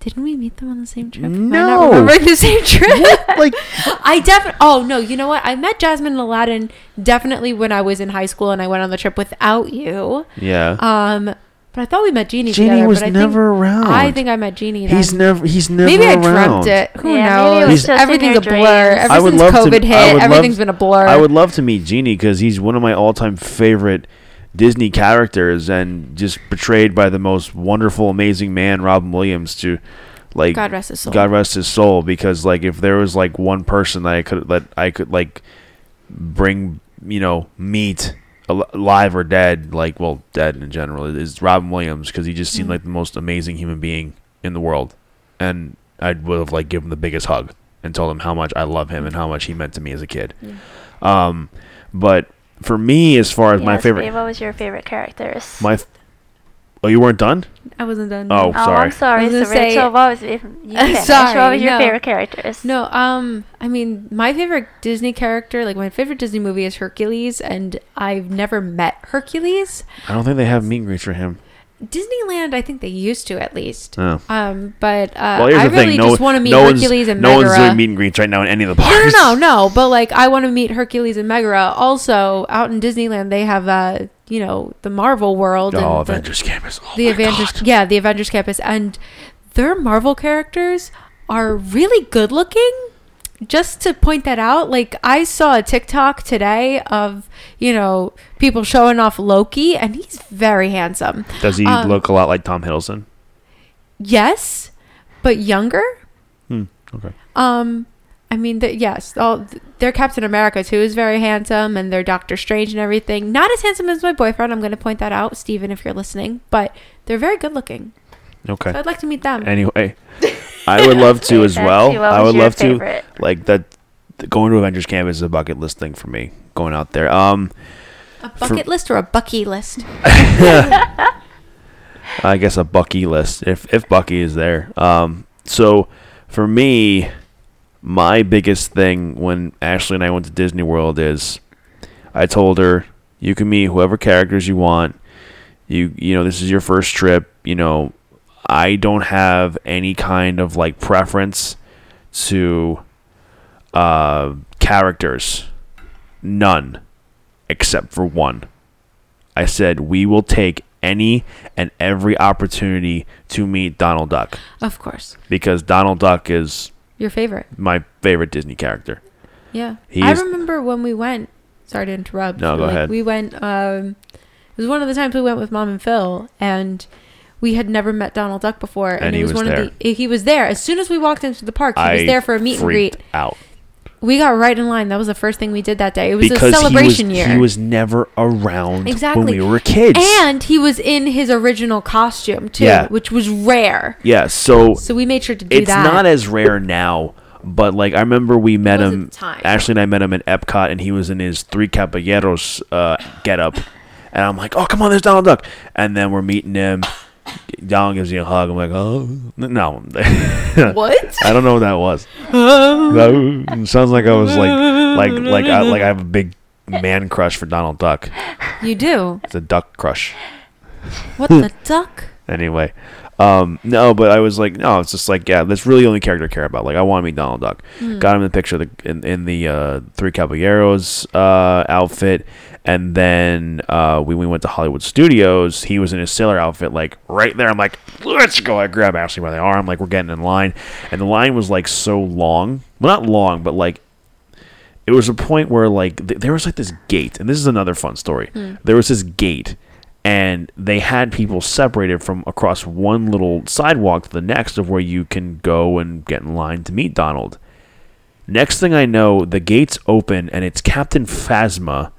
Didn't we meet them on the same trip? Am I No. not remembering the same trip. Like, (laughs) I definitely. Oh no, you know what? I met Jasmine and Aladdin definitely when I was in high school and I went on the trip without you. yeah. Um, but I thought we met Genie. Genie together, was but I never think, around. I think I met Genie. Then. he's never. He's never. Maybe I around. dreamt it. Who Yeah, maybe it knows? was just in Everything's your a blur. Ever I would since love to- COVID I hit, would love everything's to- been a blur. I would love to meet Genie because he's one of my all-time favorite Disney characters, and just portrayed by the most wonderful, amazing man, Robin Williams. To like, God rest his soul. God rest his soul. Because like, if there was like one person that I could that I could like bring, you know, meet alive or dead, like well, dead in general, is Robin Williams because he just seemed Mm. like the most amazing human being in the world, and I would have like given him the biggest hug and told him how much I love him and how much he meant to me as a kid. Um, but for me, as far as my favorite, babe, what was your favorite characters? my, f- oh, you weren't done? I wasn't done. Oh, oh, sorry. I'm sorry, I was gonna say- What was if you (laughs) finish, Sorry, What was your no. favorite characters? No, um, I mean, my favorite Disney character, like my favorite Disney movie is Hercules, and I've never met Hercules. I don't think they have meet and greets for him. Disneyland, I think they used to at least. Oh. Um, but uh, Well, I really thing. No, just want to meet no Hercules and no one's doing meet and greets right now in any of the no, parks. no, no, no. no. But like, I want to meet Hercules and Megara. Also, out in Disneyland, they have uh, you know, the Marvel world Oh, and the- Avengers Campus. Oh the Avengers, God. yeah, the Avengers campus, and their Marvel characters are really good looking. Just to point that out, like I saw a TikTok today of you know people showing off Loki, and he's very handsome. Does he Um, look a lot like Tom Hiddleston? Yes, but younger. Hmm. Okay. Um, I mean, the, yes, all their Captain America too is very handsome, and their Doctor Strange and everything. Not as handsome as my boyfriend. I'm going to point that out, Steven, if you're listening. But they're very good looking. Okay. So I'd like to meet them. Anyway, (laughs) I would love to as well. I would love favorite? to like that. Going to Avengers Camp is a bucket list thing for me. Going out there. Um, a bucket list or a Bucky list? (laughs) (laughs) I guess a Bucky list if if Bucky is there. Um, so for me, my biggest thing when Ashley and I went to Disney World is I told her you can meet whoever characters you want. You you know this is your first trip. You know I don't have any kind of like preference to uh, characters. None, except for one. I said we will take any and every opportunity to meet Donald Duck Of course, because Donald Duck is your favorite. my favorite Disney character. Yeah, He I is- remember when we went. Sorry to interrupt. No, go like, ahead. We went. Um, it was one of the times we went with mom and Phil, and we had never met Donald Duck before, and, And he was, was one there. of the. He was there as soon as we walked into the park. He I was there for a meet and greet. out We got right in line. That was the first thing we did that day. It was because a celebration he was, year. he was never around exactly when we were kids. and he was in his original costume too, Yeah. which was rare. yeah, so So we made sure to do it's that. It's not as rare now, but like I remember we met him. Ashley and I met him at Epcot, and he was in his Three Caballeros uh, getup, and I'm like, "Oh, come on, there's Donald Duck!" And then we're meeting him. Donald gives you a hug. I'm like, "Oh, no." (laughs) what? I don't know what that was. It sounds like I was like, like, like, I, like I have a big man crush for Donald Duck. You do It's a duck crush. what the (laughs) duck? Anyway, um, no, but I was like, no, it's just like, yeah, that's really the only character I care about. Like, I want to meet Donald Duck. Got him in the picture of the, in in the uh, Three Caballeros uh, outfit, and then uh, when we went to Hollywood Studios, he was in his sailor outfit, like right there. I'm like, let's go. I grab Ashley by the arm, like we're getting in line, and the line was like so long, well, not long, but like it was a point where like th- there was like this gate, and this is another fun story. There was this gate, and they had people separated from across one little sidewalk to the next of where you can go and get in line to meet Donald. Next thing I know, the gates open and it's Captain Phasma,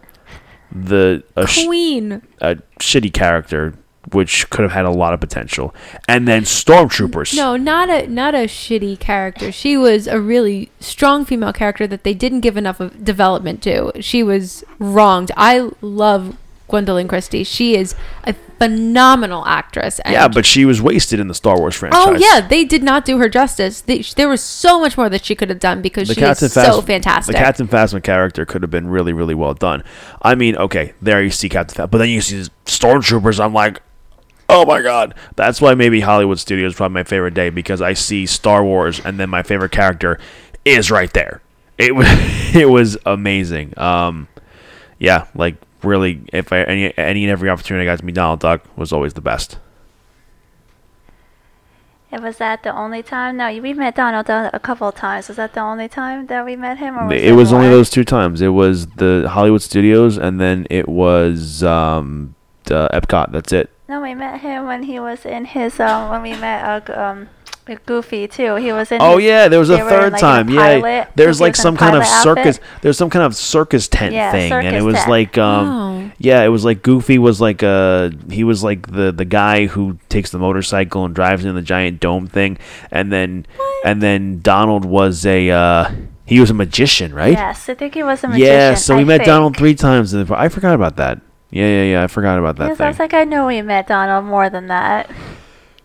the a, sh- Queen. a shitty character which could have had a lot of potential, and then stormtroopers. No, not a not a shitty character. She was a really strong female character that they didn't give enough of development to. She was wronged. I love Gwendoline Christie. She is a phenomenal actress. And Yeah, but she was wasted in the Star Wars franchise. Oh yeah, they did not do her justice. They, there was so much more that she could have done because the she Captain is so fantastic. The Captain Phasma character could have been really, really well done. I mean, okay, there you see Captain Phasma, but then you see these stormtroopers. I'm like, oh my god. That's why maybe Hollywood Studios is probably my favorite day because I see Star Wars and then my favorite character is right there. It was (laughs) it was amazing. Um, yeah, like really, if I any any and every opportunity I got to meet Donald Duck was always the best. And was that the only time? No, we met Donald Duck a couple of times. Was that the only time that we met him? Or was it was only those two times. It was the Hollywood Studios, and then it was um, the Epcot. That's it. No, we met him when he was in his um when we met uh, um with Goofy too. He was in. Oh his- yeah, there was a they were in, third like, in a time. Yeah, pilot. there's like some kind of circus. outfit. There's some kind of circus tent Yeah, thing, and it was tent. like um, Oh. yeah, it was like Goofy was like uh he was like the the guy who takes the motorcycle and drives in the giant dome thing, and then and then Donald was a uh he was a magician, right? Yes, I think he was a magician. Yeah, so we I met think. Donald three times. in the- I forgot about that. Yeah, yeah, yeah. I forgot about that Yes, thing. I was like, I know we met Donald more than that.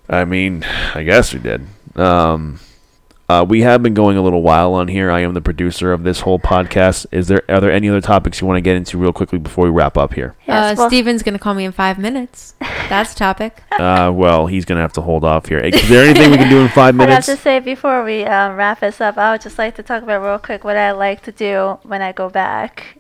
I mean, I guess we did. Um, uh, we have been going a little while on here. I am the producer of this whole podcast. Is there are there any other topics you want to get into real quickly before we wrap up here? Yes, uh, well, Steven's gonna call me in five minutes. That's the (laughs) topic. Uh, well, he's gonna have to hold off here. Is there anything we can do in five (laughs) minutes? I'd have to say before we um, wrap this up, I would just like to talk about real quick what I like to do when I go back.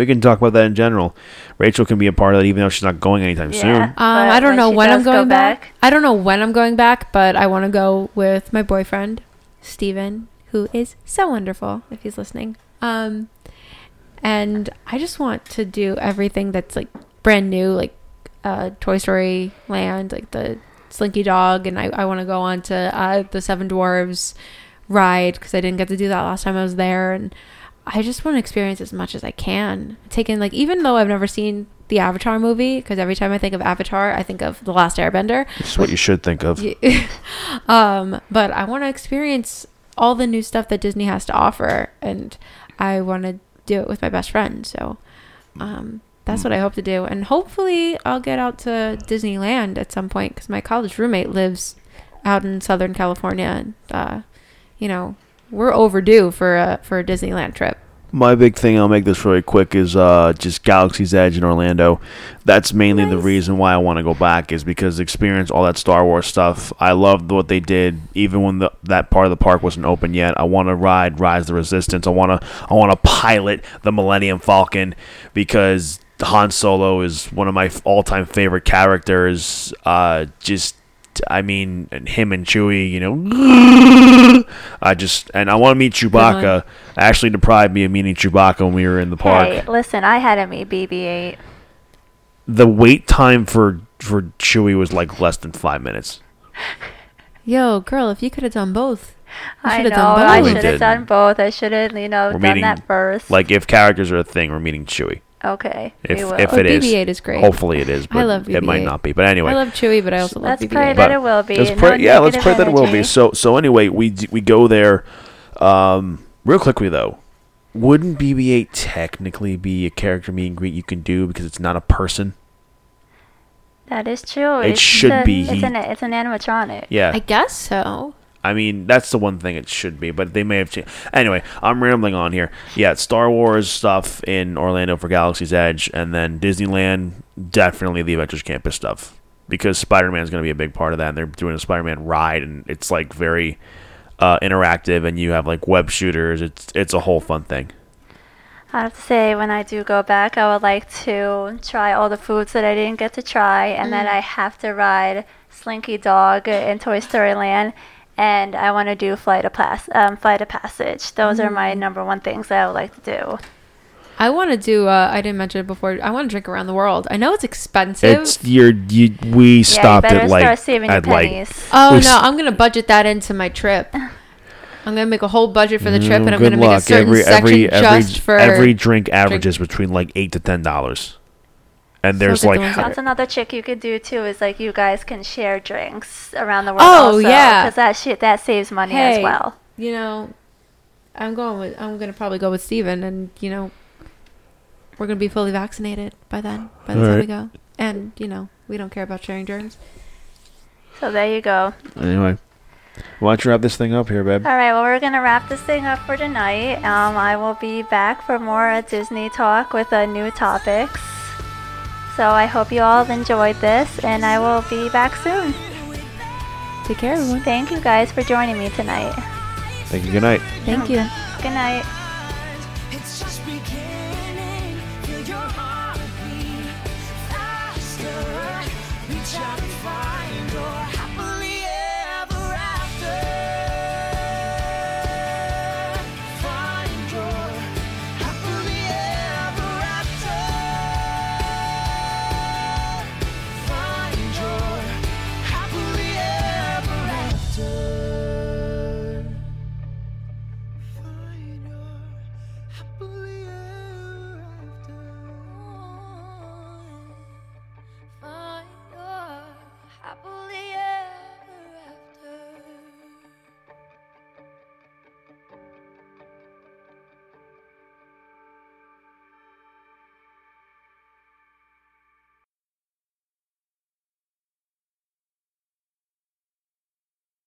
We can talk about that in general. Rachel can be a part of that, even though she's not going anytime Yeah. soon. Um, I don't when know when I'm does go going back. back- I don't know when I'm going back, but I want to go with my boyfriend, Steven, who is so wonderful if he's listening. Um, and I just want to do everything that's like brand new, like uh, Toy Story Land, like the Slinky Dog, and I, I want to go on to uh, the Seven Dwarves ride because I didn't get to do that last time I was there, and I just want to experience as much as I can. Taking like even though I've never seen the Avatar movie, because every time I think of Avatar, I think of the Last Airbender. That's what you should think of. (laughs) Um, but I want to experience all the new stuff that Disney has to offer, and I want to do it with my best friend. So um, that's what I hope to do, and hopefully I'll get out to Disneyland at some point because my college roommate lives out in Southern California, and uh, you know we're overdue for a for a Disneyland trip. My big thing, I'll make this really quick, is uh, just Galaxy's Edge in Orlando. That's mainly the reason why I want to go back is because experience all that Star Wars stuff. I loved what they did, even when the, that part of the park wasn't open yet. I want to ride Rise of the Resistance. I want to I want to pilot the Millennium Falcon because Han Solo is one of my all-time favorite characters. Uh, just I mean, and him and Chewie, you know, I just and I want to meet Chewbacca. Uh-huh. Ashley deprived me of meeting Chewbacca when we were in the park. Hey, listen, I had to meet BB-8. The wait time for for Chewie was like less than five minutes. (laughs) Yo, girl, if you could have done both, you I should know. have done both. I should have done both. I should have, you know, We're done meeting, that first. Like if characters are a thing, we're meeting Chewie. Okay, If will. if Oh, it is, BB-8 is great. Hopefully it is, (laughs) I but love it might not be. But anyway, I love Chewie, but I also love Let's BB-8. pray But that it will be. Let's No yeah, let's pray that it will be. So so anyway, we d- we go there. Um, real quickly though, wouldn't BB-8 technically be a character meet and greet you can do because it's not a person? That is true. It It's should a- be. It's an it's an animatronic. Yeah, I guess so. I mean, that's the one thing it should be, but they may have changed. Anyway, I'm rambling on here. Yeah, it's Star Wars stuff in Orlando for Galaxy's Edge, and then Disneyland, definitely the Avengers Campus stuff. Because Spider Man is going to be a big part of that, and they're doing a Spider Man ride, and it's like very uh, interactive, and you have like web shooters. It's it's a whole fun thing. I have to say, when I do go back, I would like to try all the foods that I didn't get to try, and then I have to ride Slinky Dog in Toy Story Land, and I want to do Flight of Pass, um, Flight of Passage. Those are my number one things that I would like to do. I want to do. Uh, I didn't mention it before. I want to drink around the world. I know it's expensive. It's you're you. We stopped yeah, you better at like start saving your at like pennies. oh no, I'm gonna budget that into my trip. (laughs) I'm gonna make a whole budget for the trip, Mm, and I'm gonna make a certain every section every every just for. every drink averages between like eight to ten dollars, and there's good like That's another trick you could do too. Is like you guys can share drinks around the world. Oh, also, yeah. because that shit that saves money as Hey. well. you know, I'm going with. I'm gonna probably go with Steven, and you know, we're gonna be fully vaccinated by then. By the All time right. we go, and you know we don't care about sharing germs. So there you go. Anyway, why don't you wrap this thing up here, babe? All right, well, we're going to wrap this thing up for tonight. Um, I will be back for more uh, Disney talk with uh, new topics. So I hope you all enjoyed this, and I will be back soon. Take care, everyone. Thank you guys for joining me tonight. Thank you. Good night. Thank you. Good night.